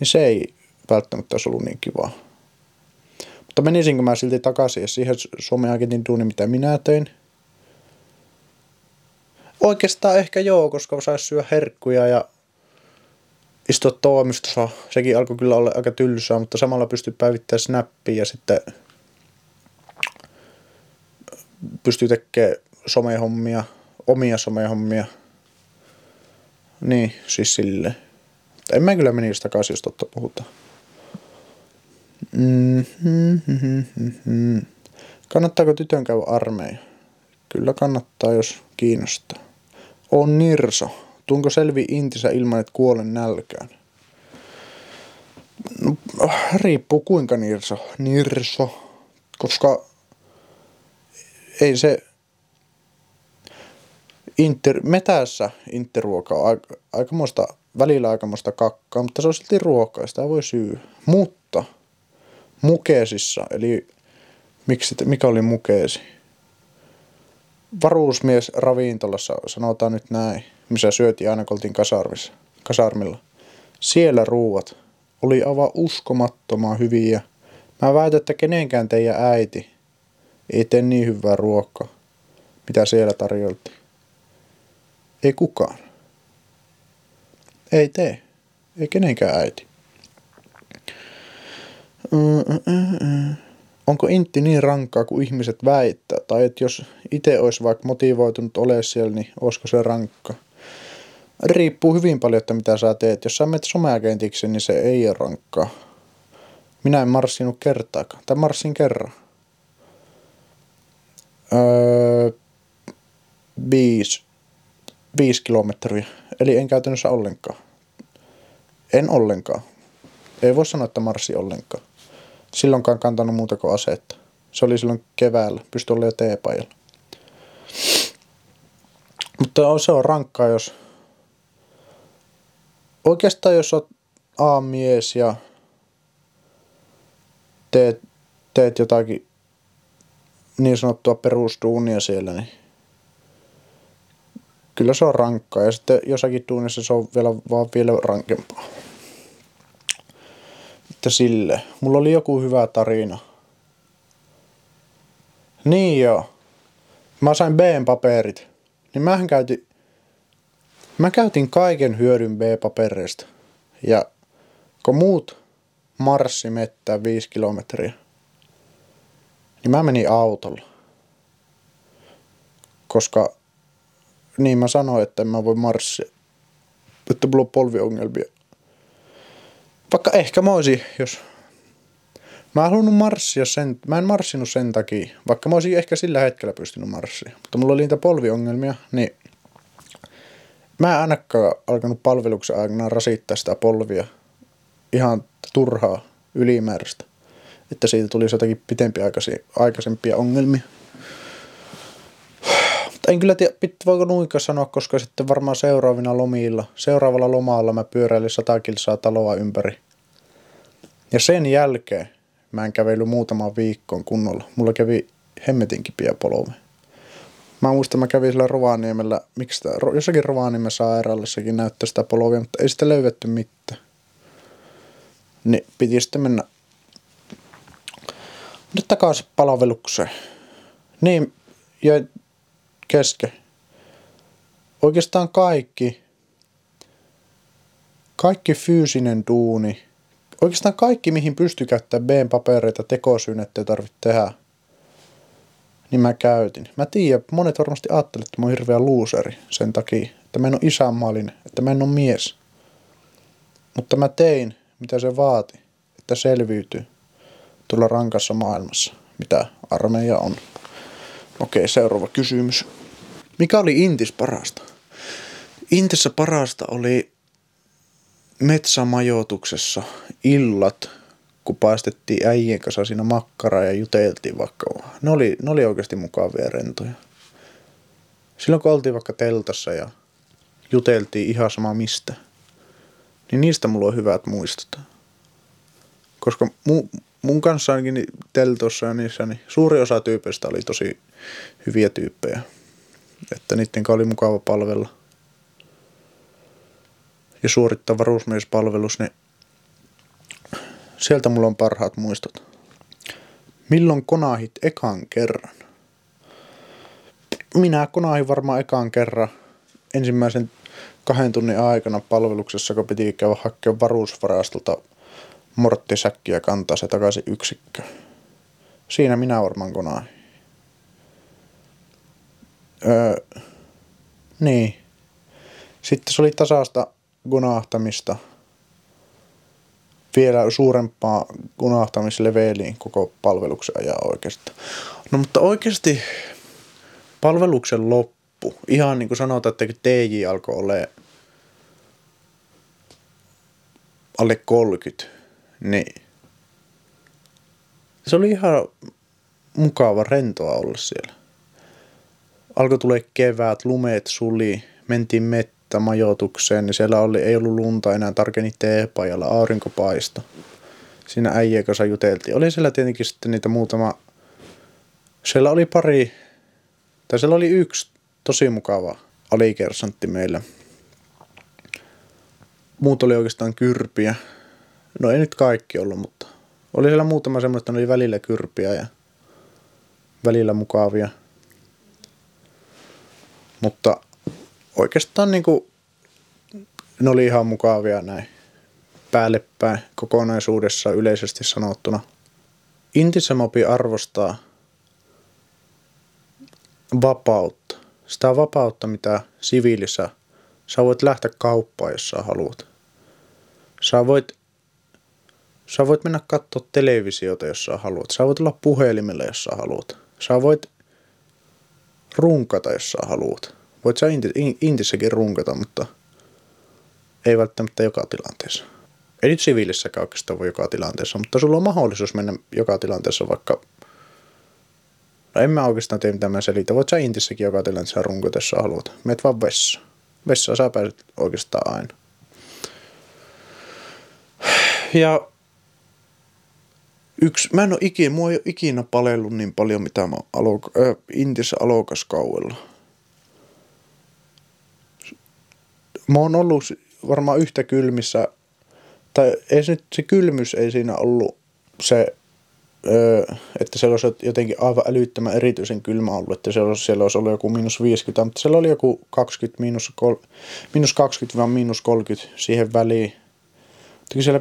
niin se ei välttämättä olisi ollut niin kivaa. Mutta menisinkö mä silti takaisin siihen someagentin duuni, mitä minä tein? Oikeastaan ehkä joo, koska saisi syödä herkkuja ja istua toimistossa. Sekin alkoi kyllä olla aika tylsää, mutta samalla pystyy päivittämään snappia ja sitten pystyy tekemään somehommia, omia somehommia. Niin, siis silleen. En mä kyllä menisi takaisin, jos totta puhutaan. Mm-hmm. Kannattaako tytön käydä armeija? Kyllä kannattaa, jos kiinnostaa. On Nirso. Tuunko selvi intisä ilman, että kuolen nälkään? No, riippuu kuinka Nirso. Nirso. Koska ei se inter, metässä interruoka on aika, aikamoista, välillä aikamoista kakkaa, mutta se on silti ruokaa, sitä voi syy. Mutta Mukesissa, eli Miksi, mikä oli mukeesi? Varuusmies ravintolassa, sanotaan nyt näin, missä syötiin aina koltiin kasarmissa, kasarmilla. Siellä ruuat oli aivan uskomattoman hyviä. Mä väitän, että kenenkään teidän äiti ei tee niin hyvää ruokaa, mitä siellä tarjoltiin. Ei kukaan. Ei tee. Ei kenenkään äiti. Onko intti niin rankkaa kuin ihmiset väittää? Tai että jos itse olisi vaikka motivoitunut ole siellä, niin olisiko se rankka? Riippuu hyvin paljon, että mitä sä teet. Jos sä menet someagentiksi, niin se ei ole rankkaa. Minä en marssinut kertaakaan. Tai marssin kerran. Öö, viisi, viisi kilometriä. Eli en käytännössä ollenkaan. En ollenkaan. Ei voi sanoa, että marssi ollenkaan. Silloinkaan kantanut muuta kuin asetta. Se oli silloin keväällä. Pystyi olemaan jo teepajalla. Mutta se on rankkaa, jos... Oikeastaan jos olet A-mies ja teet, teet jotakin niin sanottua perustuunia siellä, niin kyllä se on rankkaa. Ja sitten jossakin tuunissa se on vielä, vaan vielä rankempaa. Että sille. Mulla oli joku hyvä tarina. Niin joo. Mä sain B-paperit. Niin mähän käytin, mä käytin kaiken hyödyn B-papereista. Ja kun muut marssi mettää viisi kilometriä, niin mä menin autolla. Koska niin mä sanoin, että en mä voi marssia. Että mulla on polviongelmia. Vaikka ehkä mä olisin, jos... Mä en halunnut marssia sen, mä en marssinut sen takia, vaikka mä olisin ehkä sillä hetkellä pystynyt marssia. Mutta mulla oli niitä polviongelmia, niin mä en ainakaan alkanut palveluksen aikana rasittaa sitä polvia ihan turhaa ylimääräistä. Että siitä tuli jotakin pitempiaikaisempia ongelmia. En kyllä tiedä, voiko nuinkaan sanoa, koska sitten varmaan seuraavina lomilla, seuraavalla lomalla mä pyöräilin sata kilsaa taloa ympäri. Ja sen jälkeen mä en kävellyt muutaman viikkoon kunnolla. Mulla kävi hemmetin kipiä polve. Mä muistan, mä kävin sillä Rovaniemellä, miksi sitä, jossakin Rovaniemen sairaalassakin näyttää sitä polvia, mutta ei sitä löydetty mitään. Niin piti sitten mennä nyt takaisin palvelukseen. Niin, ja kesken. Oikeastaan kaikki, kaikki fyysinen duuni, oikeastaan kaikki mihin pystyy käyttämään B-papereita, tekosyynettä ei tarvitse tehdä, niin mä käytin. Mä tiedän, monet varmasti ajattelevat, että mä oon hirveä luuseri sen takia, että mä en ole isänmaallinen, että mä en ole mies. Mutta mä tein, mitä se vaati, että selviytyy tuolla rankassa maailmassa, mitä armeija on. Okei, seuraava kysymys. Mikä oli Intis parasta? Intissä parasta oli metsämajoituksessa illat, kun paistettiin äijien kanssa siinä makkaraa ja juteltiin vaikka. Ne oli, ne oli oikeasti mukavia rentoja. Silloin kun oltiin vaikka teltassa ja juteltiin ihan sama mistä, niin niistä mulla on hyvät muistot. Koska mu, mun kanssa ainakin teltossa ja niissä, niin suuri osa tyypeistä oli tosi hyviä tyyppejä. Että niiden oli mukava palvella. Ja suorittaa varusmiespalvelus, niin sieltä mulla on parhaat muistot. Milloin konahit ekan kerran? Minä konahin varmaan ekan kerran ensimmäisen kahden tunnin aikana palveluksessa, kun piti käydä hakemaan varusvarastolta morttisäkkiä kantaa se takaisin yksikkö. Siinä minä varmaan konahin. Öö, niin. Sitten se oli tasasta gunahtamista. Vielä suurempaa gunahtamisleveliin koko palveluksen ajan oikeastaan. No mutta oikeasti palveluksen loppu, ihan niin kuin sanotaan, että TJ alkoi olla alle 30, niin se oli ihan mukava rentoa olla siellä alkoi tulee kevät, lumeet suli, mentiin mettämajoitukseen, niin siellä oli, ei ollut lunta enää, tarkeni teepajalla, aurinko paisto. Siinä äijä kanssa juteltiin. Oli siellä tietenkin sitten niitä muutama Siellä oli pari, tai siellä oli yksi tosi mukava alikersantti meillä. Muut oli oikeastaan kyrpiä. No ei nyt kaikki ollut, mutta oli siellä muutama semmoista, oli välillä kyrpiä ja välillä mukavia. Mutta oikeastaan niinku, ne oli ihan mukavia näin päälle päin kokonaisuudessa yleisesti sanottuna. Intisamopi arvostaa vapautta. Sitä vapautta, mitä siviilissä. Sä voit lähteä kauppaan, jos sä haluat. Sä voit, sä voit mennä katsoa televisiota, jos sä haluat. Sä voit olla puhelimella, jos sä haluat. Sä voit runkata, jos sä haluat. Voit sä inti, intissäkin runkata, mutta ei välttämättä joka tilanteessa. Ei nyt siviilissäkään oikeastaan voi joka tilanteessa, mutta sulla on mahdollisuus mennä joka tilanteessa vaikka No en mä oikeastaan tiedä, mitä mä selitän. Voit sä intissäkin joka tilanteessa runkata, jos sä haluat. Meet vaan vessa. Vessa sä pääset oikeastaan aina. Ja yksi, mä en oo ikinä, mua ei ole ikinä palellut niin paljon, mitä mä oon äh, Intissä alokaskauella. Mä oon ollut varmaan yhtä kylmissä, tai ei se, se kylmys ei siinä ollut se että siellä olisi jotenkin aivan älyttömän erityisen kylmä ollut, että siellä olisi, siellä olisi ollut joku miinus 50, mutta siellä oli joku 20, miinus, kol, miinus 20 vai miinus 30 siihen väliin. Mutta siellä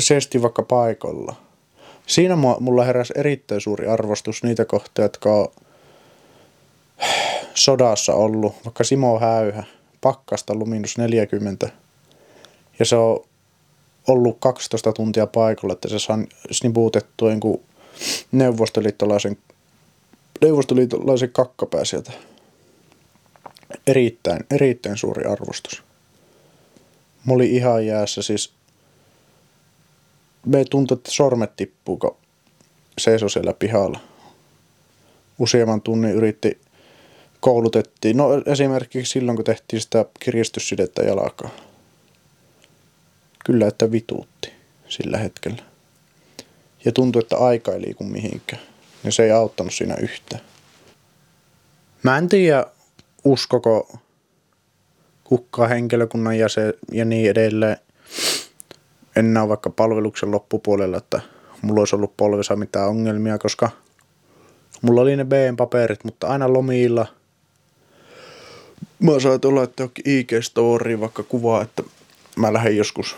sesti vaikka paikalla. Siinä mulla heräsi erittäin suuri arvostus niitä kohtia, jotka on sodassa ollut, vaikka Simo Häyhä, pakkasta ollut miinus 40. Ja se on ollut 12 tuntia paikalla, että se saa snibuutettua niin neuvostoliittolaisen, neuvostoliittolaisen kakkapää sieltä. Erittäin, erittäin suuri arvostus. Mä olin ihan jäässä, siis me tuntui, että sormet tippuu, kun seisoi siellä pihalla. Useamman tunnin yritti koulutettiin. No esimerkiksi silloin, kun tehtiin sitä kiristyssidettä jalkaa kyllä, että vituutti sillä hetkellä. Ja tuntui, että aika ei liiku mihinkään. Ja se ei auttanut siinä yhtään. Mä en tiedä, uskoko kukkaa henkilökunnan jäsen ja niin edelleen enää vaikka palveluksen loppupuolella, että mulla olisi ollut polvessa mitään ongelmia, koska mulla oli ne BM-paperit, mutta aina lomilla mä saat olla, että IG-story vaikka kuvaa, että mä lähden joskus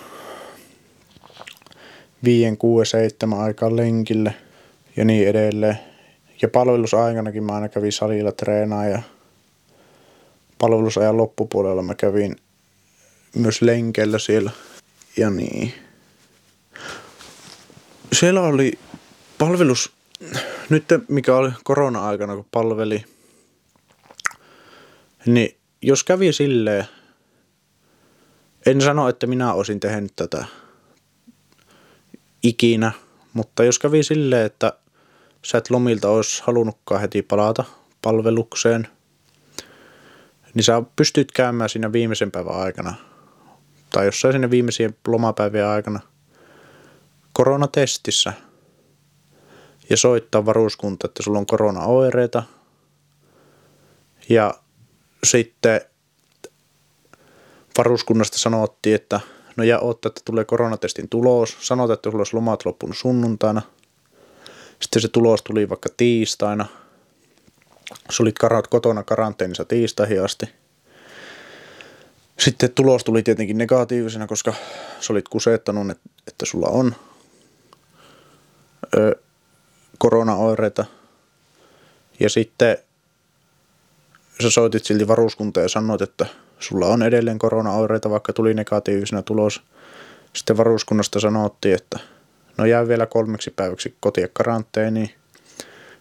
5, 6, 7 aikaa lenkille ja niin edelleen. Ja palvelusaikanakin mä aina kävin salilla treenaa ja palvelusajan loppupuolella mä kävin myös lenkeillä siellä ja niin. Siellä oli palvelus, nyt mikä oli korona-aikana kun palveli, niin jos kävi silleen, en sano, että minä olisin tehnyt tätä ikinä, mutta jos kävi silleen, että sä et lomilta olisi halunnutkaan heti palata palvelukseen, niin sä pystyt käymään siinä viimeisen päivän aikana tai jossain sinne viimeisien lomapäivien aikana koronatestissä ja soittaa varuskunta, että sulla on koronaoireita ja sitten varuskunnasta sanottiin, että No ja ootte, että tulee koronatestin tulos. Sanotaan, että sulla olisi lomat loppunut sunnuntaina. Sitten se tulos tuli vaikka tiistaina. Sä olit karat kotona karanteenissa tiistaihin asti. Sitten tulos tuli tietenkin negatiivisena, koska sä olit kuseettanut, että sulla on koronaoireita. Ja sitten sä soitit silti varuskuntaan ja sanoit, että sulla on edelleen koronaoireita, vaikka tuli negatiivisena tulos. Sitten varuskunnasta sanottiin, että no jää vielä kolmeksi päiväksi kotia karanteeniin.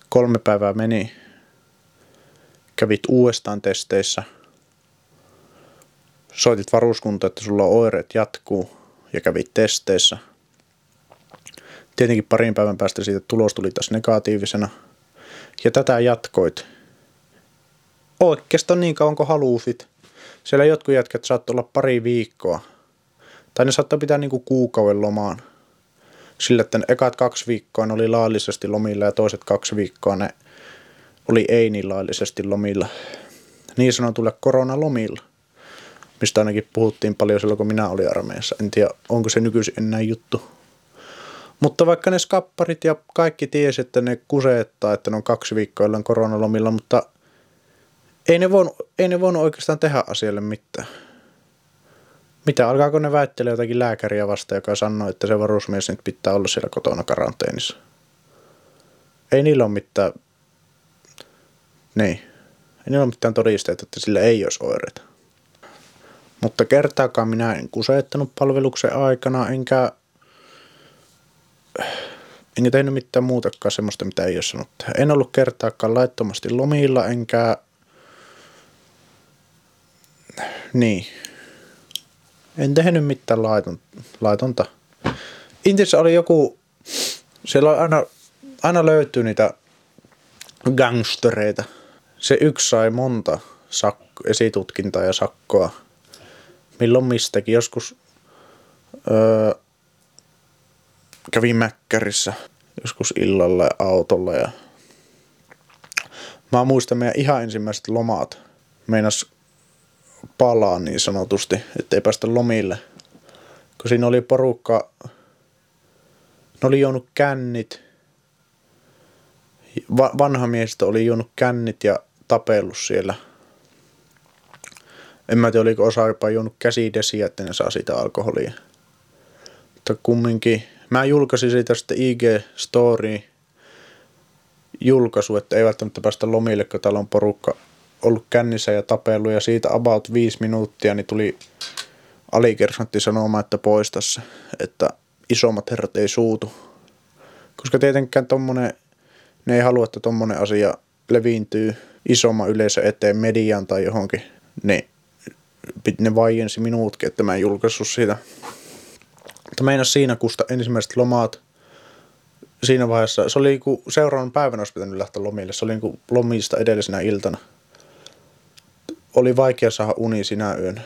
Kolme päivää meni. Kävit uudestaan testeissä. Soitit varuskunta, että sulla oireet jatkuu ja kävit testeissä. Tietenkin parin päivän päästä siitä tulos tuli taas negatiivisena. Ja tätä jatkoit. Oikeastaan niin kauan kuin halusit. Siellä jotkut jätkät saattoi olla pari viikkoa. Tai ne saattoi pitää niinku kuukauden lomaan. sillä, että ne ekat kaksi viikkoa ne oli laillisesti lomilla ja toiset kaksi viikkoa ne oli ei niin laillisesti lomilla. Niin sanotulle koronalomilla, mistä ainakin puhuttiin paljon silloin, kun minä olin armeijassa. En tiedä, onko se nykyisin enää juttu. Mutta vaikka ne skapparit ja kaikki tiesi, että ne kuseettaa, että ne on kaksi viikkoa illan koronalomilla, mutta ei ne, voinut, ei ne voinut oikeastaan tehdä asialle mitään. Mitä, alkaako ne väittelee jotakin lääkäriä vasta, joka sanoo, että se varusmies nyt pitää olla siellä kotona karanteenissa? Ei niillä ole mitään, niin, ei niillä ole mitään todisteita, että sillä ei olisi oireita. Mutta kertaakaan minä en kuseettanut palveluksen aikana, enkä, enkä tehnyt mitään muutakaan semmoista, mitä ei ole sanonut. En ollut kertaakaan laittomasti lomilla, enkä, niin, en tehnyt mitään laiton, laitonta. Intissä oli joku, siellä aina, aina löytyy niitä gangstereita. Se yksi sai monta sakko, esitutkintaa ja sakkoa. Milloin mistäkin. Joskus öö, kävin Mäkkärissä joskus illalla ja autolla. Ja... Mä muistan meidän ihan ensimmäiset lomat. Meinas palaa niin sanotusti, ettei päästä lomille. Kun siinä oli porukka, ne oli juonut kännit, Va- vanha miehistö oli juonut kännit ja tapellut siellä. En mä tiedä, oliko osa jopa juonut käsidesiä, että ne saa sitä alkoholia. Mutta kumminkin, mä julkaisin siitä sitten IG-story julkaisu, että ei välttämättä päästä lomille, kun täällä on porukka ollut kännissä ja tapellut ja siitä about viisi minuuttia niin tuli alikersantti sanomaan, että poistassa, että isommat herrat ei suutu. Koska tietenkään tommonen, ne ei halua, että tommonen asia leviintyy isomman yleisö eteen mediaan tai johonkin, niin ne vaiensi minuutkin, että mä en julkaissut siitä. Mutta meinas siinä kusta ensimmäiset lomaat siinä vaiheessa, se oli kun seuraavan päivänä olisi pitänyt lähteä lomille, se oli niin lomista edellisenä iltana – oli vaikea saada uni sinä yön,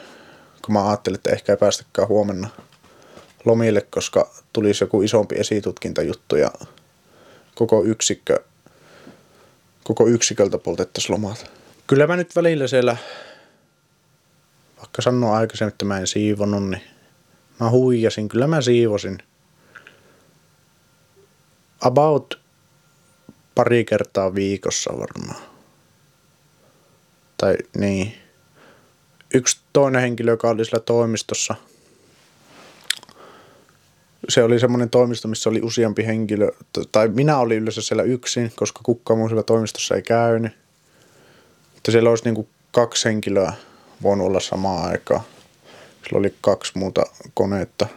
kun mä ajattelin, että ehkä ei päästäkään huomenna lomille, koska tulisi joku isompi esitutkintajuttu ja koko yksikkö, koko yksiköltä poltettaisiin lomat. Kyllä mä nyt välillä siellä, vaikka sanoin aikaisemmin, että mä en siivonnut, niin mä huijasin. Kyllä mä siivosin. About pari kertaa viikossa varmaan tai niin, yksi toinen henkilö, joka oli sillä toimistossa, se oli semmoinen toimisto, missä oli useampi henkilö, tai minä olin yleensä siellä yksin, koska kukaan muu siellä toimistossa ei käynyt. Mutta siellä olisi niin kuin kaksi henkilöä voinut olla samaan aikaan. Sillä oli kaksi muuta koneetta.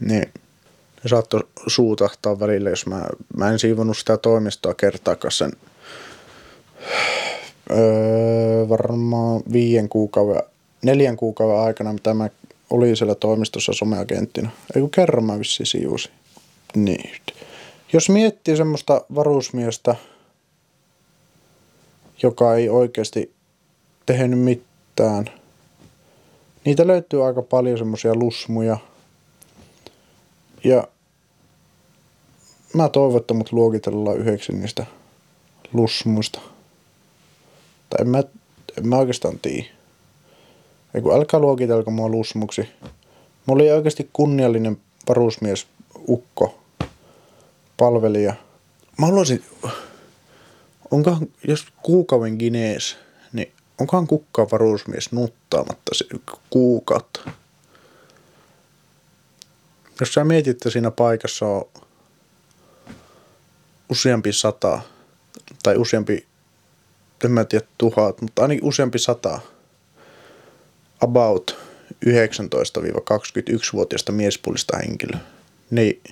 Niin ne saattoi suutahtaa välillä, jos mä, mä en siivonut sitä toimistoa kertaakaan sen öö, varmaan viien kuukauden, neljän kuukauden aikana, mitä mä olin siellä toimistossa someagenttina. Ei kun kerran mä vissiin siusin. Niin. Jos miettii semmoista varusmiestä, joka ei oikeasti tehnyt mitään, niitä löytyy aika paljon semmoisia lusmuja. Ja mä toivon, että mut luokitellaan yhdeksi niistä lusmuista. Tai en mä, en mä oikeastaan tiedä. Ei kun älkää luokitelko mua lusmuksi. Mä olin oikeasti kunniallinen varusmies, ukko, palvelija. Mä haluaisin, onkohan, jos kuukauden Ginees, onkohan kukkaan varusmies nuttaamatta se kuukautta? Jos sä mietit, että siinä paikassa on useampi sata tai useampi en mä tiedä tuhat, mutta ainakin useampi sata about 19-21-vuotiaista miespuolista henkilöä. Niin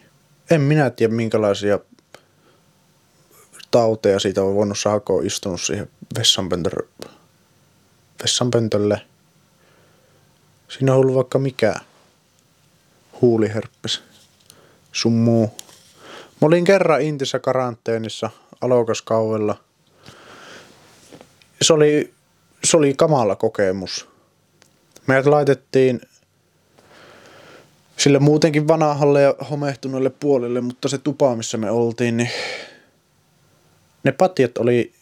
en minä tiedä minkälaisia tauteja siitä on voinut on istunut siihen vessanpöntölle. Siinä on ollut vaikka mikä huuliherppes, sun muu. Mä olin kerran Intissä karanteenissa alokaskauvella – se oli, se oli kamala kokemus. Meidät laitettiin, sille muutenkin vanahalle ja homehtuneelle puolelle, mutta se tupa, missä me oltiin, niin ne patjat oli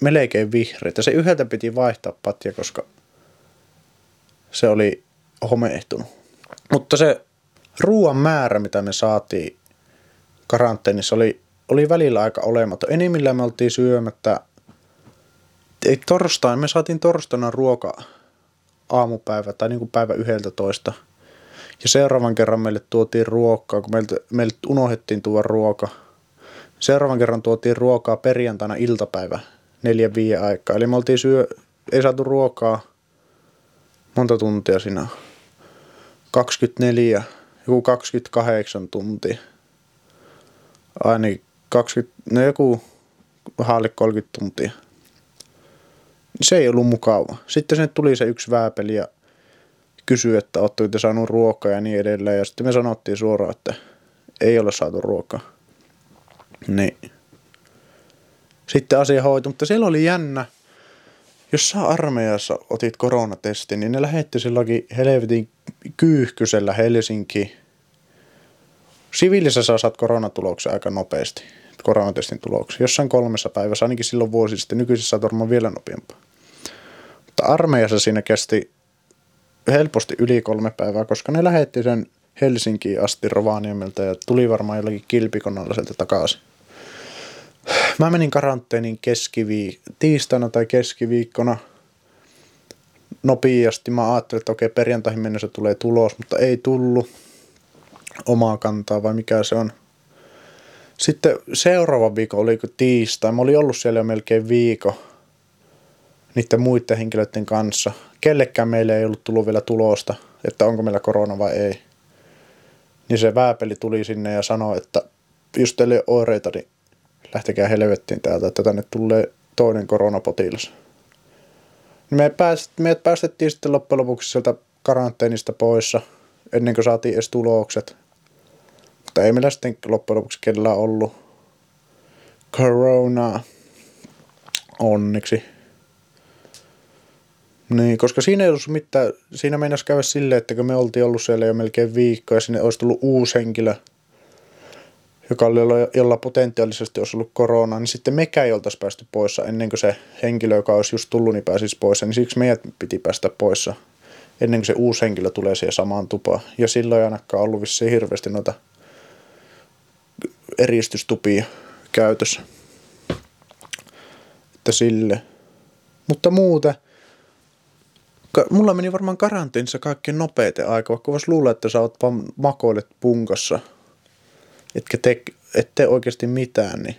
melkein vihreitä. Se yhdeltä piti vaihtaa patja, koska se oli homehtunut. Mutta se ruoan määrä, mitä me saatiin karanteenissa, oli, oli välillä aika olematon. Enimmillään me oltiin syömättä. Ei torstain, me saatiin torstaina ruoka aamupäivä tai niin kuin päivä yhdeltä toista. Ja seuraavan kerran meille tuotiin ruokaa, kun meiltä, meiltä unohdettiin tuoda ruoka. Seuraavan kerran tuotiin ruokaa perjantaina iltapäivä neljä viiden aikaa. Eli me oltiin syö, ei saatu ruokaa monta tuntia siinä. 24, joku 28 tuntia. Aina 20, no joku haalle 30 tuntia. Se ei ollut mukava. Sitten sen tuli se yksi vääpeli ja kysyi, että oletteko te saanut ruokaa ja niin edelleen. Ja sitten me sanottiin suoraan, että ei ole saatu ruokaa. Niin. Sitten asia hoitui, mutta siellä oli jännä. Jos sä armeijassa otit koronatestin, niin ne lähetti silloin helvetin kyyhkysellä Helsinki. Siviilissä sä saat koronatuloksen aika nopeasti, koronatestin tuloksen. Jossain kolmessa päivässä, ainakin silloin vuosi sitten, nykyisessä varmaan vielä nopeampaa. Mutta armeijassa siinä kesti helposti yli kolme päivää, koska ne lähetti sen Helsinkiin asti Rovaniemeltä ja tuli varmaan jollakin kilpikonalla sieltä takaisin. Mä menin karanteeniin keskiviik- tiistaina tai keskiviikkona nopeasti. Mä ajattelin, että okei perjantaihin mennessä tulee tulos, mutta ei tullut omaa kantaa vai mikä se on. Sitten seuraava viikko oli tiistai. Mä olin ollut siellä jo melkein viikko niiden muiden henkilöiden kanssa. Kellekään meille ei ollut tullut vielä tulosta, että onko meillä korona vai ei. Niin se vääpeli tuli sinne ja sanoi, että jos teillä ei ole oireita, niin lähtekää helvettiin täältä, että tänne tulee toinen koronapotilas. Me pääst, meidät päästettiin sitten loppujen lopuksi sieltä karanteenista poissa, ennen kuin saatiin edes tulokset. Mutta ei meillä sitten loppujen lopuksi kellään ollut corona onneksi. Niin, koska siinä ei ollut mitään, siinä meinasi käydä silleen, että kun me oltiin ollut siellä jo melkein viikko ja sinne olisi tullut uusi henkilö, joka oli, jolla potentiaalisesti olisi ollut korona, niin sitten mekään ei oltaisi päästy pois ennen kuin se henkilö, joka olisi just tullut, niin pääsisi pois. Niin siksi meidät piti päästä pois ennen kuin se uusi henkilö tulee siihen samaan tupaan. Ja silloin ei ainakaan ollut vissiin hirveästi noita eristystupia käytössä. Että sille. Mutta muuten, mulla meni varmaan karanteenissa kaikkein nopeiten aika, vaikka voisi luulla, että sä oot vaan makoilet punkassa – etkä te, ette oikeasti mitään, niin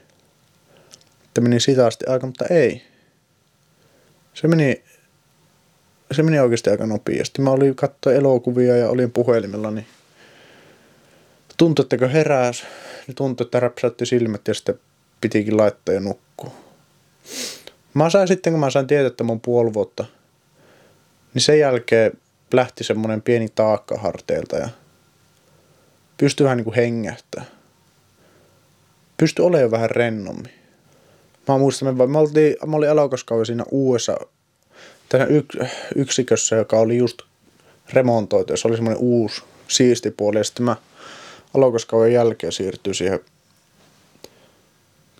että meni sitaasti aika, mutta ei. Se meni, se meni oikeasti aika nopeasti. Mä olin katsoa elokuvia ja olin puhelimella, niin tuntui, että kun heräs, niin tuntui, että räpsäytti silmät ja sitten pitikin laittaa ja nukkua. Mä sain sitten, kun mä sain tietää, että mun puoli vuotta, niin sen jälkeen lähti semmoinen pieni taakka harteilta ja pystyi vähän niin kuin hengähtää pysty olemaan vähän rennommin. Mä muistan, me, me, oltiin, mä olin alokaskausi siinä uudessa tässä yk, yksikössä, joka oli just remontoitu. Se oli semmoinen uusi, siisti puoli. Ja sitten mä alokaskauden jälkeen siirtyin siihen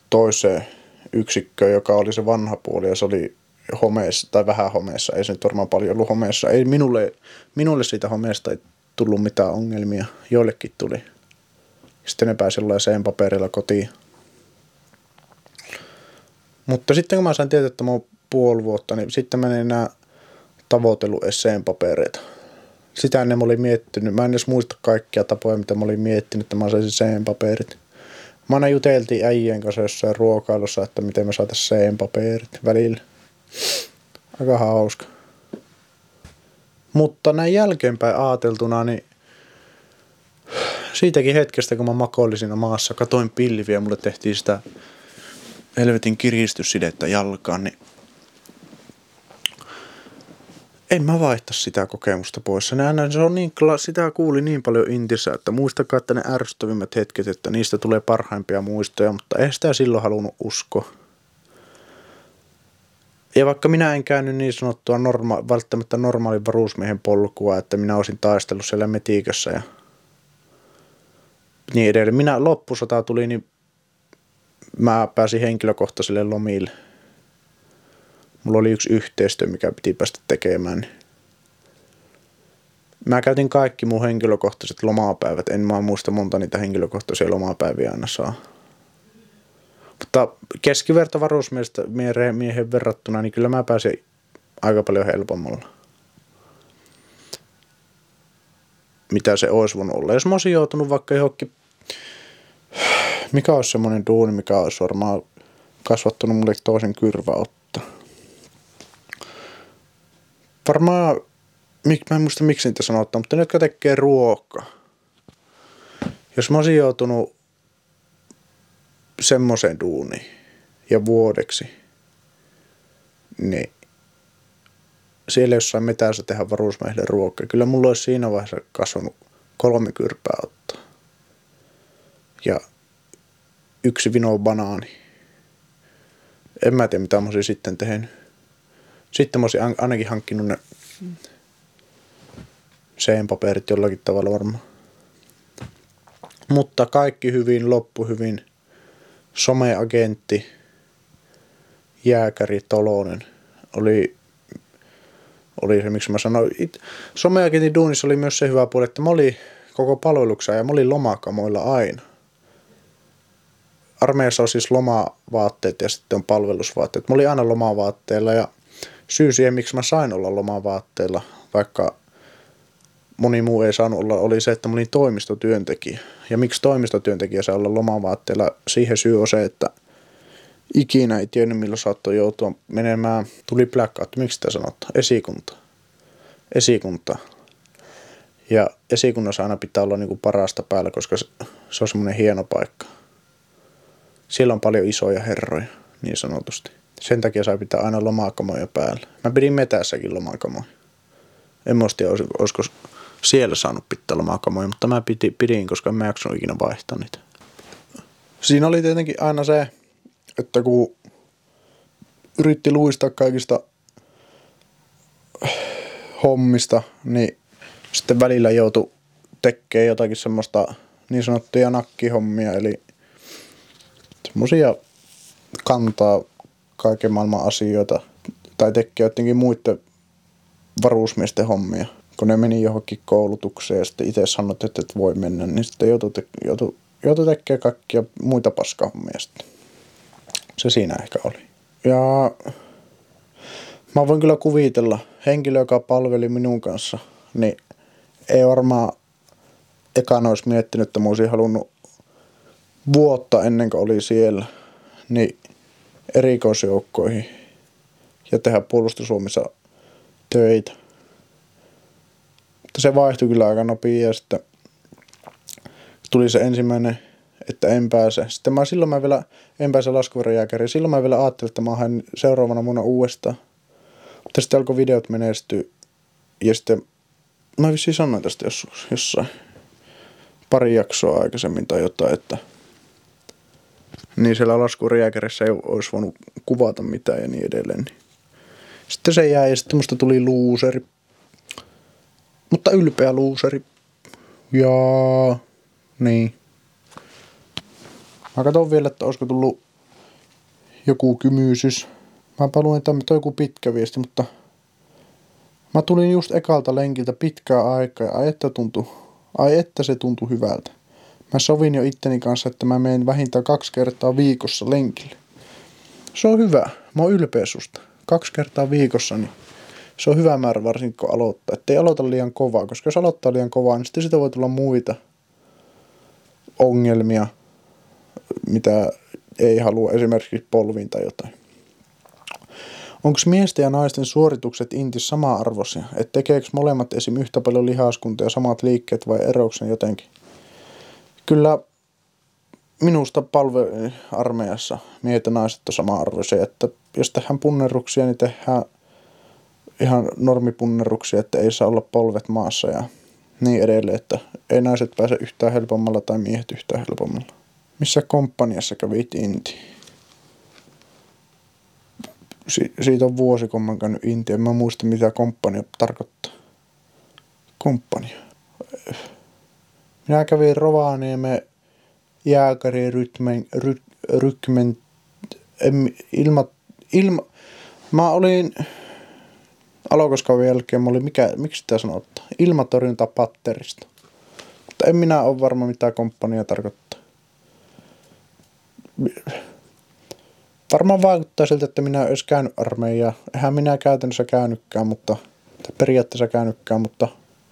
toiseen yksikköön, joka oli se vanha puoli. Ja se oli homeessa, tai vähän homeessa. Ei se nyt varmaan paljon ollut homeessa. Ei minulle, minulle siitä homeesta ei tullut mitään ongelmia. Joillekin tuli. Sitten ne pääsi jollain paperilla kotiin. Mutta sitten kun mä sain tietää, että mä oon puoli vuotta, niin sitten mä en enää tavoitellut esseen papereita. Sitä ennen mä olin miettinyt. Mä en edes muista kaikkia tapoja, mitä mä olin miettinyt, että mä saisin sen paperit. Mä aina juteltiin äijien kanssa jossain ruokailussa, että miten me saataisiin sen paperit välillä. Aika hauska. Mutta näin jälkeenpäin ajateltuna, niin siitäkin hetkestä, kun mä makoilin siinä maassa, katoin pilviä, mulle tehtiin sitä helvetin kiristyssidettä jalkaan, niin en mä vaihta sitä kokemusta pois. Se, se on niin, sitä kuuli niin paljon intissä, että muistakaa, että ne ärsyttävimmät hetket, että niistä tulee parhaimpia muistoja, mutta ei sitä silloin halunnut uskoa. Ja vaikka minä en käynyt niin sanottua norma- välttämättä normaalin varuusmiehen polkua, että minä olisin taistellut siellä metikössä ja niin edelleen. Minä loppusota tuli, niin mä pääsin henkilökohtaiselle lomille. Mulla oli yksi yhteistyö, mikä piti päästä tekemään. Mä käytin kaikki mun henkilökohtaiset lomapäivät. En mä muista monta niitä henkilökohtaisia lomapäiviä aina saa. Mutta keskiverto varusmiestä miehen verrattuna, niin kyllä mä pääsin aika paljon helpommalla. Mitä se olisi voinut olla. Jos mä olisin joutunut vaikka johonkin, mikä olisi semmoinen duuni, mikä olisi varmaan kasvattanut mulle toisen kyrväottaa. Varmaan, mä en muista miksi niitä sanotaan, mutta ne, jotka tekee ruokaa. Jos mä olisin joutunut semmoisen duuni ja vuodeksi, niin siellä jossain metässä tehdä varusmiehille ruokaa. Kyllä mulla olisi siinä vaiheessa kasvanut kolme kyrpää ottaa. Ja yksi vino banaani. En mä tiedä, mitä mä olisin sitten tehnyt. Sitten mä olisin ainakin hankkinut ne seen-paperit jollakin tavalla varmaan. Mutta kaikki hyvin, loppu hyvin – someagentti Jääkäri Tolonen oli, oli se, miksi mä sanoin. Someagentin duunissa oli myös se hyvä puoli, että mä olin koko palveluksen ja mä olin lomakamoilla aina. Armeijassa on siis lomavaatteet ja sitten on palvelusvaatteet. Mä olin aina lomavaatteilla ja syy siihen, miksi mä sain olla lomavaatteilla, vaikka moni muu ei saanut olla, oli se, että mä olin toimistotyöntekijä. Ja miksi toimistotyöntekijä saa olla lomavaatteella? Siihen syy on se, että ikinä ei tiennyt, milloin saattoi joutua menemään. Tuli blackout, miksi sitä sanotaan? Esikunta. Esikunta. Ja esikunnassa aina pitää olla niin kuin parasta päällä, koska se on semmoinen hieno paikka. Siellä on paljon isoja herroja, niin sanotusti. Sen takia sai pitää aina lomakamoja päällä. Mä pidin metässäkin lomakamoja. En muista, olisiko siellä saanut pitää lomakamoja, mutta mä pidin, koska en mä jaksanut ikinä vaihtaa niitä. Siinä oli tietenkin aina se, että kun yritti luistaa kaikista hommista, niin sitten välillä joutui tekemään jotakin semmoista niin sanottuja nakkihommia, eli semmoisia kantaa kaiken maailman asioita tai tekee jotenkin muiden varusmiesten hommia kun ne meni johonkin koulutukseen ja sitten itse sanot, että et voi mennä, niin sitten joutui, te, joutui, joutui tekemään kaikkia muita paskahommia sitten. Se siinä ehkä oli. Ja mä voin kyllä kuvitella, henkilö, joka palveli minun kanssa, niin ei varmaan ekan olisi miettinyt, että mä olisin halunnut vuotta ennen kuin oli siellä, niin erikoisjoukkoihin ja tehdä puolustusvoimissa töitä. Mutta se vaihtui kyllä aika nopeasti ja sitten tuli se ensimmäinen, että en pääse. Sitten mä silloin mä vielä, en pääse laskuvarajääkäriin. Silloin mä vielä ajattelin, että mä haen seuraavana vuonna uudestaan. Mutta sitten alkoi videot menestyä. Ja sitten mä vissiin sanoin tästä jossain, jossain pari jaksoa aikaisemmin tai jotain, että niin siellä laskuvarajääkärissä ei olisi voinut kuvata mitään ja niin edelleen. Sitten se jäi ja sitten musta tuli luuseri mutta ylpeä luuseri. Ja niin. Mä katson vielä, että olisiko tullut joku kymysys. Mä paluin, että on joku pitkä viesti, mutta mä tulin just ekalta lenkiltä pitkää aikaa ja ai että, tuntui, ai että se tuntui hyvältä. Mä sovin jo itteni kanssa, että mä menen vähintään kaksi kertaa viikossa lenkille. Se on hyvä. Mä oon ylpeä susta. Kaksi kertaa viikossa, niin se on hyvä määrä varsinkin kun aloittaa. Että ei aloita liian kovaa, koska jos aloittaa liian kovaa, niin sitten sitä voi tulla muita ongelmia, mitä ei halua, esimerkiksi polviin tai jotain. Onko miesten ja naisten suoritukset intis sama-arvoisia? Että tekeekö molemmat esim. yhtä paljon lihaskuntia ja samat liikkeet vai erouksen jotenkin? Kyllä minusta palvearmeijassa miehet ja naiset on sama-arvoisia, että jos tehdään punnerruksia, niin tehdään ihan normipunneruksia, että ei saa olla polvet maassa ja niin edelleen, että ei naiset pääse yhtään helpommalla tai miehet yhtään helpommalla. Missä komppaniassa kävit Inti? Si- siitä on vuosi, kun mä oon käynyt Inti. En mä muista, mitä komppania tarkoittaa. Komppania. Minä kävin Rovanieme jääkäri rytmen, ry, rykmen, em, ilma, ilma, mä olin alokaskauden jälkeen, mä olin, mikä, miksi sitä sanotaan, ilmatorjunta patterista. Mutta en minä ole varma, mitä komppania tarkoittaa. Varmaan vaikuttaa siltä, että minä olisi käynyt armeijaa. Eihän minä käytännössä käynytkään, mutta periaatteessa käynytkään, mutta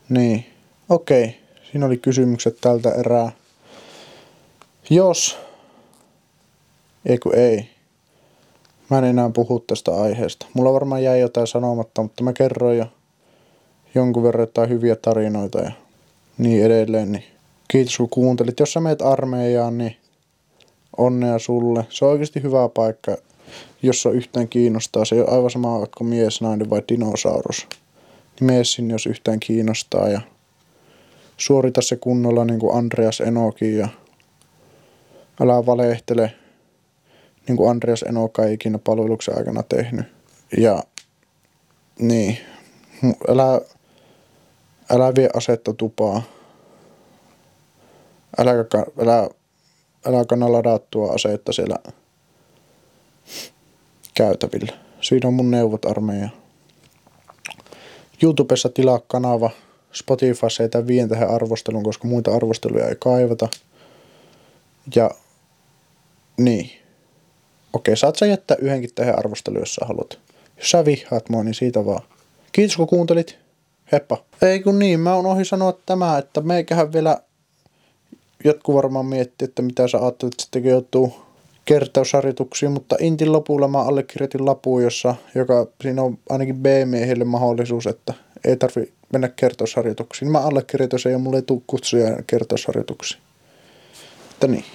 niin. Okei, siinä oli kysymykset tältä erää. Jos, ei kun ei, mä en enää puhu tästä aiheesta. Mulla varmaan jäi jotain sanomatta, mutta mä kerroin jo jonkun verran jotain hyviä tarinoita ja niin edelleen. Niin kiitos kun kuuntelit. Jos sä meet armeijaan, niin onnea sulle. Se on oikeasti hyvä paikka, jos on yhtään kiinnostaa. Se ei ole aivan sama kuin mies, nainen vai dinosaurus. Niin mene sinne, jos yhtään kiinnostaa ja suorita se kunnolla niin kuin Andreas Enoki ja älä valehtele niin kuin Andreas Enoka ei ikinä palveluksen aikana tehnyt. Ja niin, älä, älä vie asetta tupaa. Älä, älä, älä kanna ladattua asetta siellä käytävillä. Siinä on mun neuvot armeija. YouTubessa tilaa kanava. Spotifyssa ei tämän vien tähän arvostelun, koska muita arvosteluja ei kaivata. Ja niin. Okei, saat sä jättää yhdenkin tähän arvosteluun, jos sä haluat. Jos sä vihaat mua, niin siitä vaan. Kiitos kun kuuntelit. Heppa. Ei kun niin, mä oon ohi sanoa tämä, että meikähän vielä jotkut varmaan miettii, että mitä sä ajattelet, että sitten joutuu kertausharjoituksiin, mutta Intin lopulla mä allekirjoitin lapuun, jossa, joka siinä on ainakin B-miehille mahdollisuus, että ei tarvi mennä kertausharjoituksiin. Mä allekirjoitin sen ja mulle ei tule kutsuja kertausharjoituksiin. Että niin.